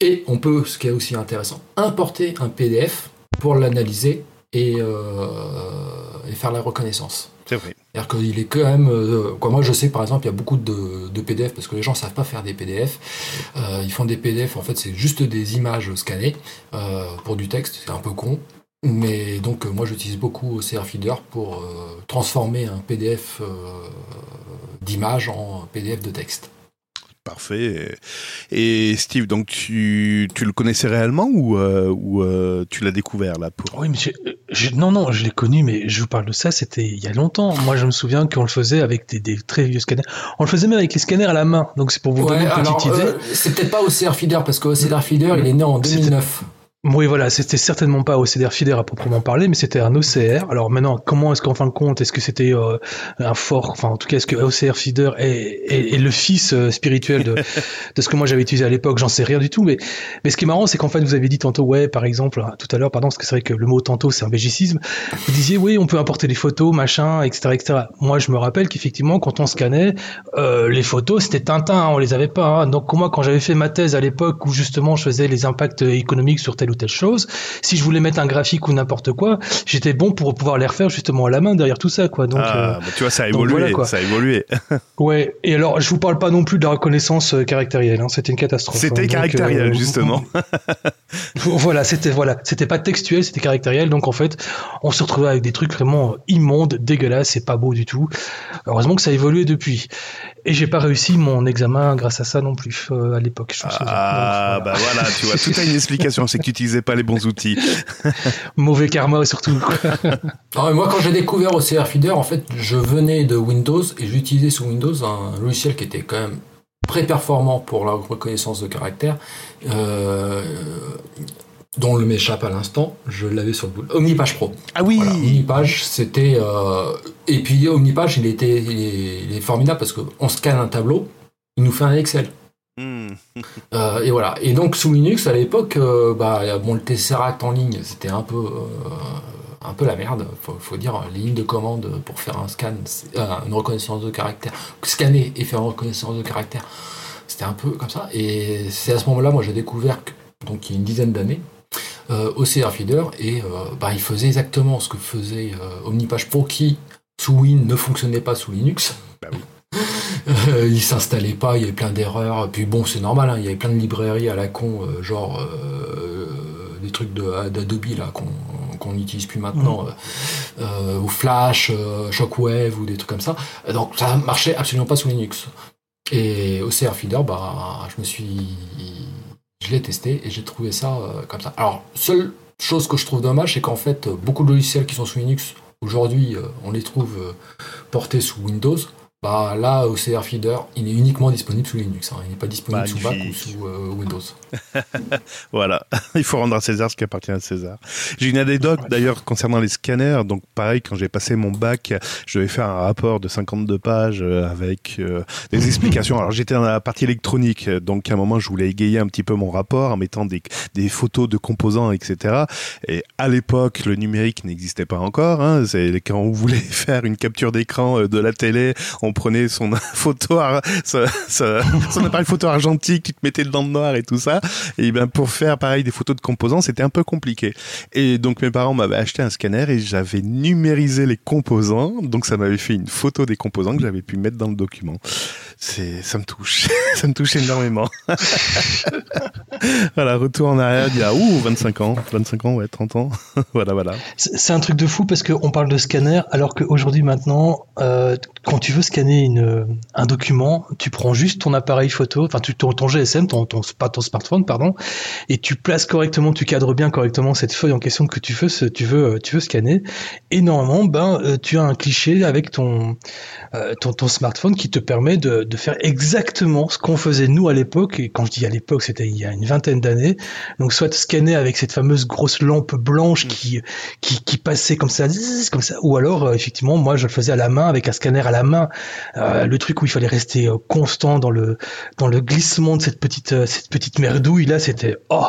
Et on peut, ce qui est aussi intéressant, importer un PDF pour l'analyser et, et faire la reconnaissance. C'est vrai. C'est-à-dire qu'il est quand même. Euh, quoi, moi, je sais par exemple, il y a beaucoup de, de PDF parce que les gens ne savent pas faire des PDF. Euh, ils font des PDF, en fait, c'est juste des images scannées euh, pour du texte. C'est un peu con. Mais donc, moi, j'utilise beaucoup OCR Feeder pour transformer un PDF d'image en PDF de texte. Parfait. Et Steve, donc tu, tu le connaissais réellement ou, euh, ou euh, tu l'as découvert là pour Oui, mais je, non, non, je l'ai connu, mais je vous parle de ça, c'était il y a longtemps. Moi, je me souviens qu'on le faisait avec des, des, très vieux scanners. On le faisait même avec les scanners à la main. Donc c'est pour vous donner une petite idée. Euh, c'est peut-être pas OCR Feeder parce que OCR Feeder, il est né en 2009. Oui, voilà, c'était certainement pas OCR Feeder à proprement parler, mais c'était un OCR. Alors maintenant, comment est-ce qu'en fin de compte, est-ce que c'était euh, un fort, enfin en tout cas, est-ce que OCR Feeder est, est, le fils euh, spirituel de, de ce que moi j'avais utilisé à l'époque? J'en sais rien du tout, mais mais ce qui est marrant, c'est qu'en fait, vous avez dit tantôt, ouais, par exemple, tout à l'heure, pardon, parce que c'est vrai que le mot tantôt, c'est un bégicisme. Vous disiez, oui, on peut importer des photos, machin, etc., etc. Moi, je me rappelle qu'effectivement, quand on scannait euh, les photos, c'était Tintin, hein, on les avait pas. Hein. Donc moi, quand j'avais fait ma thèse à l'époque, où justement je faisais les impacts économiques sur tel ou telle chose. Si je voulais mettre un graphique ou n'importe quoi, j'étais bon pour pouvoir les refaire justement à la main derrière tout ça, quoi. Donc, ah, euh, bah, tu vois, ça a évolué, ça a évolué. ouais. Et alors, je vous parle pas non plus de la reconnaissance euh, caractérielle. Hein. C'était une catastrophe. C'était hein. caractériel, euh, justement. voilà, c'était voilà, c'était pas textuel, c'était caractériel. Donc en fait, on se retrouvait avec des trucs vraiment immondes, dégueulasses, c'est pas beau du tout. Heureusement que ça a évolué depuis. Et j'ai pas réussi mon examen grâce à ça non plus à l'époque. Ah, bah voilà, tu vois, tout a une explication, c'est que tu pas les bons outils. Mauvais karma surtout. moi, quand j'ai découvert OCR Feeder, en fait, je venais de Windows et j'utilisais sous Windows un logiciel qui était quand même très performant pour la reconnaissance de caractère. Euh, dont le m'échappe à l'instant, je l'avais sur le bout. Omnipage Pro. Ah oui Omnipage, c'était... Euh, et puis Omnipage, il, était, il est, formidable parce qu'on scanne un tableau, il nous fait un Excel. Euh, et voilà. Et donc sous Linux à l'époque, euh, bah, le Tesseract en ligne, c'était un peu, euh, un peu la merde. Faut, faut dire, les lignes de commande pour faire un scan, une reconnaissance de caractère, scanner et faire une reconnaissance de caractère, c'était un peu comme ça. Et c'est à ce moment-là, moi, j'ai découvert, que, donc il y a une dizaine d'années, OCR Feeder et bah, il faisait exactement ce que faisait Omnipage Pro qui sous Win ne fonctionnait pas sous Linux. Bah. Euh, il s'installait pas, il y avait plein d'erreurs. Puis bon, c'est normal, hein, il y avait plein de librairies à la con, euh, genre euh, des trucs d'Adobe là qu'on n'utilise plus maintenant, ou Flash, Shockwave ou des trucs comme ça. Donc ça marchait absolument pas sous Linux. Et OCR Feeder, bah, je me suis, je l'ai testé et j'ai trouvé ça comme ça. Alors, seule chose que je trouve dommage, c'est qu'en fait, beaucoup de logiciels qui sont sous Linux aujourd'hui, on les trouve portés sous Windows. Bah là, OCR Feeder, il est uniquement disponible sous Linux. Hein. Il n'est pas disponible sous Mac ou sous euh, Windows. voilà, il faut rendre à César ce qui appartient à César. J'ai une anecdote d'ailleurs concernant les scanners. Donc pareil, quand j'ai passé mon bac, je devais faire un rapport de 52 pages euh, avec euh, des explications. Alors j'étais dans la partie électronique, donc à un moment je voulais égayer un petit peu mon rapport en mettant des, des photos de composants, etc. Et à l'époque, le numérique n'existait pas encore. Hein. C'est quand on voulait faire une capture d'écran de la télé, on on prenait son photo, appareil photo argentique, tu te mettais dans le noir et tout ça. Et ben pour faire pareil des photos de composants, c'était un peu compliqué. Et donc mes parents m'avaient acheté un scanner et j'avais numérisé les composants. Donc ça m'avait fait une photo des composants que j'avais pu mettre dans le document. C'est, ça me touche, ça me touche énormément. voilà, retour en arrière il y a ouh 25 ans, 25 ans ouais, 30 ans. voilà, voilà. C'est un truc de fou parce qu'on parle de scanner alors qu'aujourd'hui maintenant, euh, quand tu veux scanner une, un document, tu prends juste ton appareil photo, enfin ton, ton GSM, ton, ton, pas ton smartphone, pardon, et tu places correctement, tu cadres bien correctement cette feuille en question que tu veux, tu veux, tu veux scanner. Et normalement, ben, euh, tu as un cliché avec euh, ton, ton, smartphone qui te permet de, de faire exactement ce qu'on faisait nous à l'époque. Et quand je dis à l'époque, c'était il y a une vingtaine d'années. Donc soit scanner avec cette fameuse grosse lampe blanche qui qui, qui passait comme ça, comme ça, ou alors euh, effectivement moi je le faisais à la main avec un scanner à la main. Euh, le truc où il fallait rester euh, constant dans le dans le glissement de cette petite cette petite merdouille là, c'était oh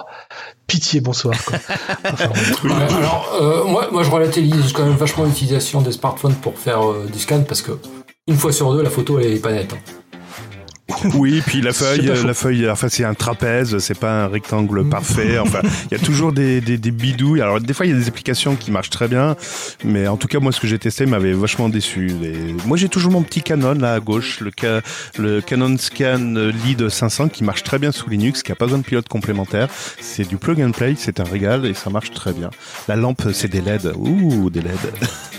pitié bonsoir. Quoi. Enfin, alors, euh, moi, moi, je relativise quand même vachement l'utilisation des smartphones pour faire euh, du scan parce que une fois sur deux, la photo elle est pas nette. hein. Oui, puis la feuille, faux. la feuille, enfin c'est un trapèze, c'est pas un rectangle parfait. Enfin, il y a toujours des, des, des bidouilles. Alors des fois il y a des applications qui marchent très bien, mais en tout cas moi ce que j'ai testé m'avait vachement déçu. Et moi j'ai toujours mon petit Canon là à gauche, le, ca- le Canon Scan Lead 500 qui marche très bien sous Linux, qui a pas besoin de pilote complémentaire. C'est du plug and play, c'est un régal et ça marche très bien. La lampe c'est des LED, ouh des LED.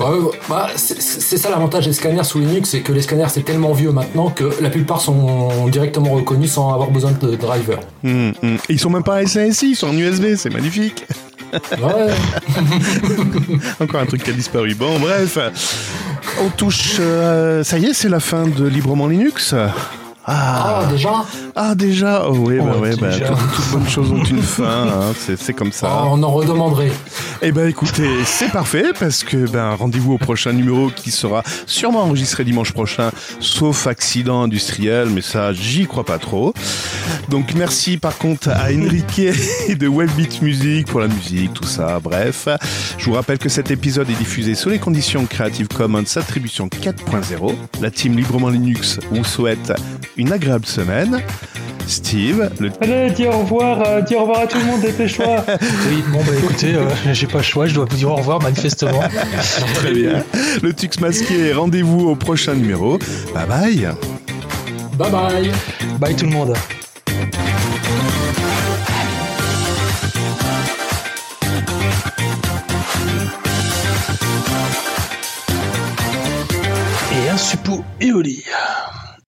Bah, c'est c'est ça l'avantage des scanners sous Linux, c'est que les scanners c'est tellement vieux maintenant que la plupart sont directement reconnus sans avoir besoin de driver. Hum. Et Ils sont même pas SASI, ils sont en USB, c'est magnifique. Ouais. Encore un truc qui a disparu. Bon, bref, on touche. euh, ça y est, c'est la fin de Librement Linux. Ah, Ah, déjà ah déjà. Oh oui, bah, Oh, ouais, bah, déjà. toutes, toutes bonnes choses ont une fin. hein, c'est, c'est comme ça. Ah, On en redemanderait. Eh ben, écoutez, c'est parfait parce que ben rendez-vous au prochain numéro qui sera sûrement enregistré dimanche prochain, sauf accident industriel, mais ça, j'y crois pas trop. Donc merci par contre à Enrique de Webbeat Music pour la musique, tout ça. Bref, je vous rappelle que cet épisode est diffusé sous les conditions Creative Commons Attribution 4.0. La team Librement Linux vous souhaite une agréable semaine. Steve, le Allez, dis au revoir, euh, dis au revoir à tout le monde, dépêche-toi. oui, bon bah écoutez, euh, j'ai pas le choix, je dois vous dire au revoir manifestement. très bien. Le Tux masqué, rendez-vous au prochain numéro. Bye bye. Bye bye Bye tout le monde. Et un suppôt éolien.